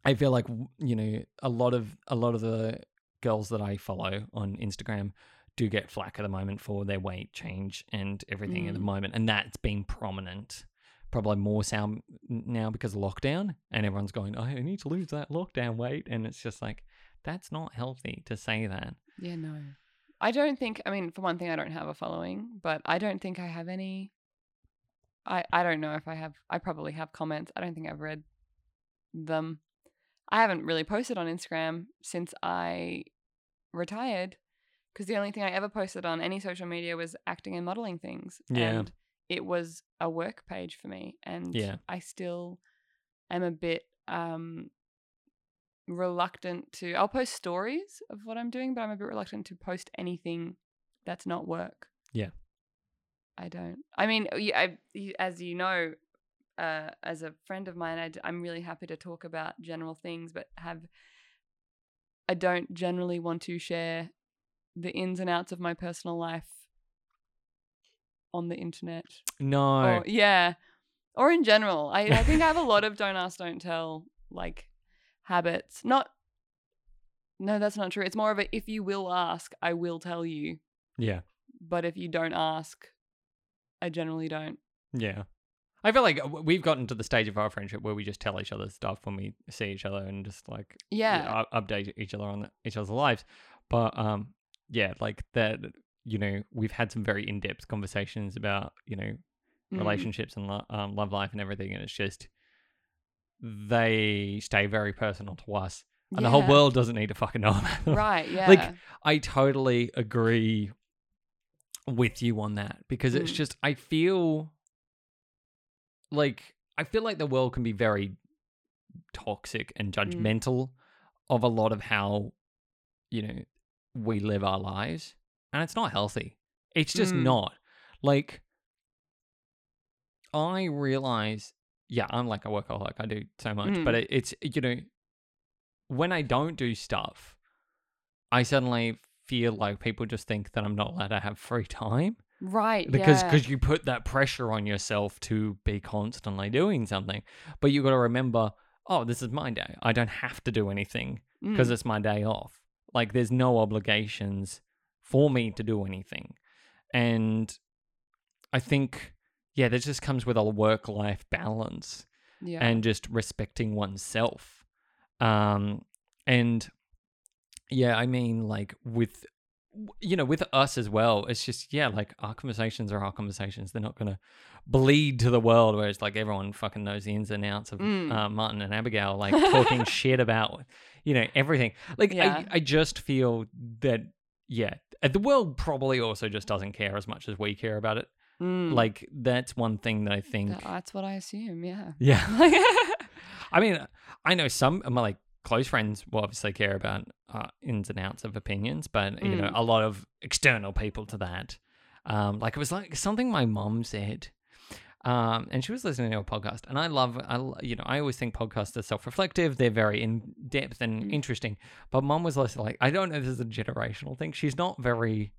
I feel like you know a lot of a lot of the girls that I follow on Instagram do get flack at the moment for their weight change and everything at the Mm. moment, and that's been prominent probably more so now because of lockdown, and everyone's going, "I need to lose that lockdown weight," and it's just like that's not healthy to say that. Yeah, no. I don't think I mean, for one thing I don't have a following, but I don't think I have any I I don't know if I have I probably have comments. I don't think I've read them. I haven't really posted on Instagram since I retired because the only thing I ever posted on any social media was acting and modeling things. Yeah. And it was a work page for me and Yeah. I still am a bit um reluctant to I'll post stories of what I'm doing, but I'm a bit reluctant to post anything that's not work. Yeah. I don't. I mean, I, as you know, uh, as a friend of mine, I'm really happy to talk about general things, but have I don't generally want to share the ins and outs of my personal life on the internet. No, Or, yeah. Or in general. I, I think I have a lot of don't ask, don't tell like habits. Not no, that's not true. It's more of a if you will ask, I will tell you. yeah, But if you don't ask, I generally don't. yeah. I feel like we've gotten to the stage of our friendship where we just tell each other stuff when we see each other and just like Yeah. update each other on each other's lives. But um, yeah, like that. You know, we've had some very in-depth conversations about you know Mm. relationships and lo- um, love life and everything, and it's just they stay very personal to us, and the whole world doesn't need to fucking know about them. Right, yeah. Like, I totally agree with you on that because it's Mm. just I feel like I feel like the world can be very toxic and Mm. judgmental of a lot of how you know we live our lives and it's not healthy. It's just Mm. not. Like I realize yeah, I'm like a workaholic. I do so much, but Mm. it, it's you know when I don't do stuff, I suddenly feel like people just think that I'm not allowed to have free time right. because yeah. because you put that pressure on yourself to be constantly doing something. But you got to remember, oh, this is my day. I don't have to do anything because Mm. it's my day off. Like there's no obligations for me to do anything. And I think yeah, that just comes with a work life balance yeah. and just respecting oneself. Um, and yeah, I mean, like with you know, with us as well, it's just yeah, like our conversations are our conversations. They're not gonna bleed to the world where it's like everyone fucking knows the ins and outs of Mm. uh, Martin and Abigail, like talking shit about you know everything. Like Yeah. I, I just feel that yeah, uh, the world probably also just doesn't care as much as we care about it. Mm. Like that's one thing that I think. That's what I assume, yeah. Yeah. I mean, I know some of my like close friends will obviously care about uh, ins and outs of opinions, but you know, Mm. a lot of external people to that. Um, like it was like something my mom said. Um, and she was listening to a podcast, and I love, I you know, I always think podcasts are self-reflective. They're very in depth and Mm. interesting. But mom was listening, like, I don't know, if this is a generational thing. She's not very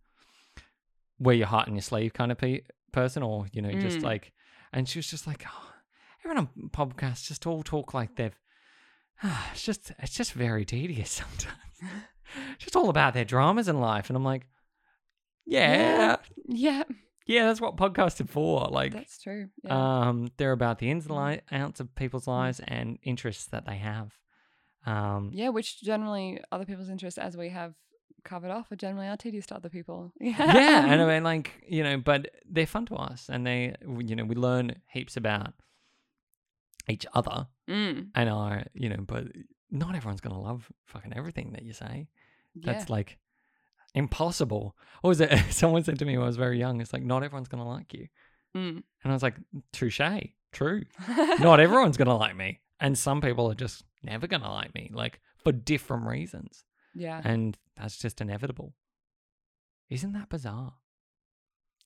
wear your heart on your sleeve kind of pe- person, or you know, just Mm. like, and she was just like, oh, everyone on podcasts just all talk like they've. it's just, it's just very tedious sometimes. just all about their dramas in life, and I'm like, yeah, yeah, yeah, that's what podcasts are for. Like, that's true. Yeah. um, they're about the ins and Mm. li- outs of people's lives and interests that they have. Um, yeah, which generally other people's interests, as we have covered off, are generally our tedious to other people. yeah, yeah, and I mean, like you know, but they're fun to us, and they, you know, we learn heaps about each other mm, and our, you know, but not everyone's gonna love fucking everything that you say. yeah. That's like impossible. What was it? Someone said to me when I was very young, it's like not everyone's gonna like you, Mm. and I was like, touche, true. not everyone's gonna like me, and some people are just never gonna like me, like for different reasons, yeah, and that's just inevitable. Isn't that bizarre?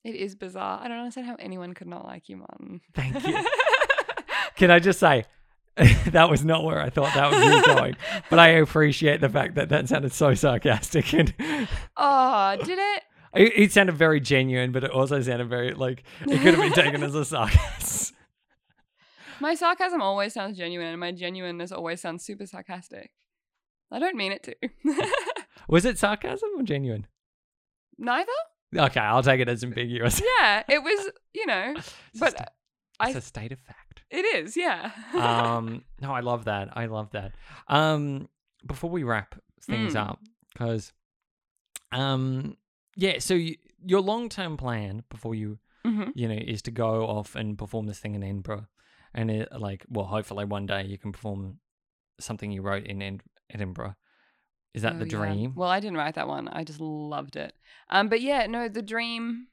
it is bizarre. I don't understand how anyone could not like you, Martin. Thank you. Can I just say, that was not where I thought that was going, but I appreciate the fact that that sounded so sarcastic and oh, did it? it, it sounded very genuine, but it also sounded very like it could have been taken as a sarcasm. My sarcasm always sounds genuine, and my genuineness always sounds super sarcastic. I don't mean it to. Was it sarcasm or genuine? Neither? Okay, I'll take it as ambiguous. Yeah, it was, you know, It's but just- It's a state of fact. It is, yeah. um, no, I love that. I love that. Um, before we wrap things Mm. up, because, um, yeah. So your long term plan before you, hmm you know, is to go off and perform this thing in Edinburgh, and it, like, well, hopefully one day you can perform something you wrote in Ed- Edinburgh. Is that Oh, the yeah. dream? Well, I didn't write that one. I just loved it. Um, but yeah, no, the dream.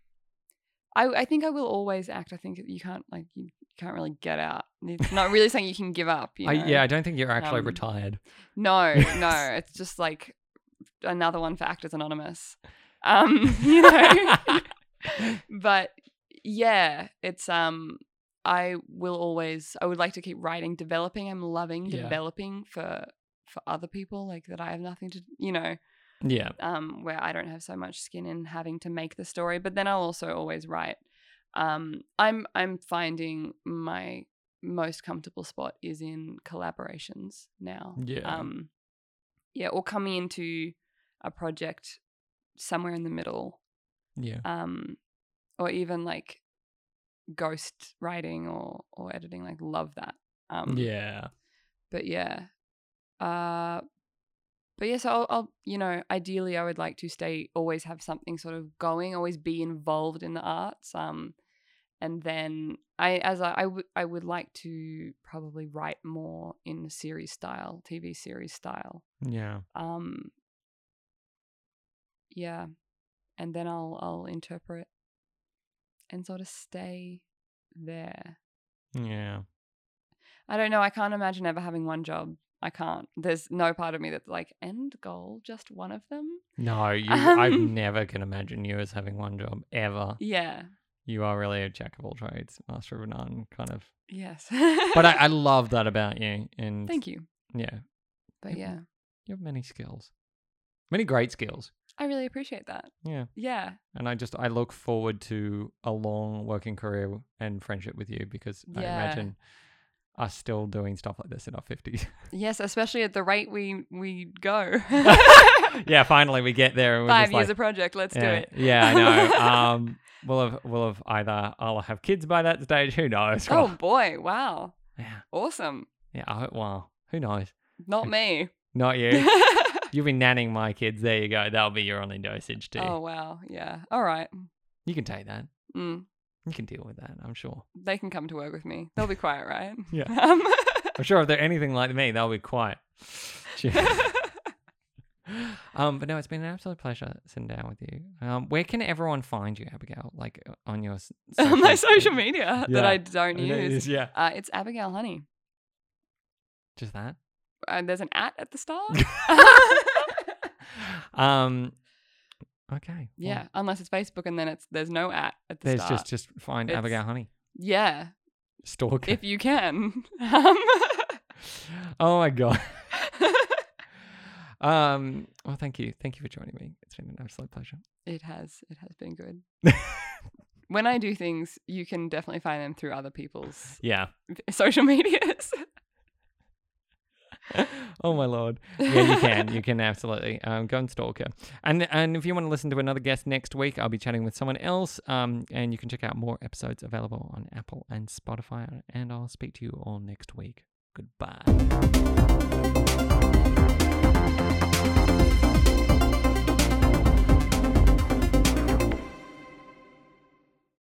I I think I will always act. I think you can't like you can't really get out. It's not really something you can give up. You I, yeah, I don't think you're actually Um, retired. No, no, it's just like another one for Actors Anonymous. Um, you know. but yeah, it's um I will always I would like to keep writing, developing. I'm loving Yeah. developing for for other people like that I have nothing to, you know, yeah, um where I don't have so much skin in having to make the story, but then I'll also always write. Um I'm I'm finding my most comfortable spot is in collaborations now. Yeah. Um yeah, or coming into a project somewhere in the middle yeah, um or even like ghost writing or or editing like love that um yeah, but yeah uh but yes I'll, I'll you know ideally i would like to stay always have something sort of going always be involved in the arts um and then i as i I would I would like to probably write more in a series style tv series style yeah. um yeah and then i'll i'll interpret and sort of stay there Yeah. i don't know i can't imagine ever having one job i can't there's no part of me that's like end goal just one of them No, you. I Um, never can imagine you as having one job ever. yeah You are really a jack of all trades, master of none, kind of. yes But I, I love that about you, and thank you yeah, but Yep. yeah you have many skills, many great skills. i really appreciate that Yeah, yeah and I just I look forward to a long working career and friendship with you because I imagine us still doing stuff like this in our fifties. yes especially at the rate we we go yeah, finally we get there. Five years like, a project let's do yeah, it Yeah, I know. Um, we'll have we'll have either I'll have kids by that stage. Who knows? oh boy wow yeah, awesome yeah. I, hope, well, who knows? not me Not you. You've been nanning my kids. There you go. That'll be your only dosage too. Oh wow, yeah. All right. You can take that. Mm, You can deal with that. I'm sure. they can come to work with me. They'll be quiet, right? Yeah. Um, I'm sure if they're anything like me, they'll be quiet. um, but no, it's been an absolute pleasure sitting down with you. Um, where can everyone find you, Abigail? Like uh, on your s- On my social- social media Yeah. that I don't I know it use. is, yeah, Uh, it's Abigail Honey. just that. Uh, there's an at at the start. um, okay. well, yeah, unless it's Facebook and then it's there's no at at the There's start. just just find It's- Abigail Honey. yeah, Stalker. if you can. Um, oh my god. Um. Well, thank you. Thank you for joining me. It's been an absolute pleasure. it has it has been good. when I do things, you can definitely find them through other people's Yeah. social medias. Oh my lord. Yeah, you can. You can absolutely. Um, go and stalk her. And and if you want to listen to another guest next week, I'll be chatting with someone else. Um, and you can check out more episodes available on Apple and Spotify. And I'll speak to you all next week. Goodbye.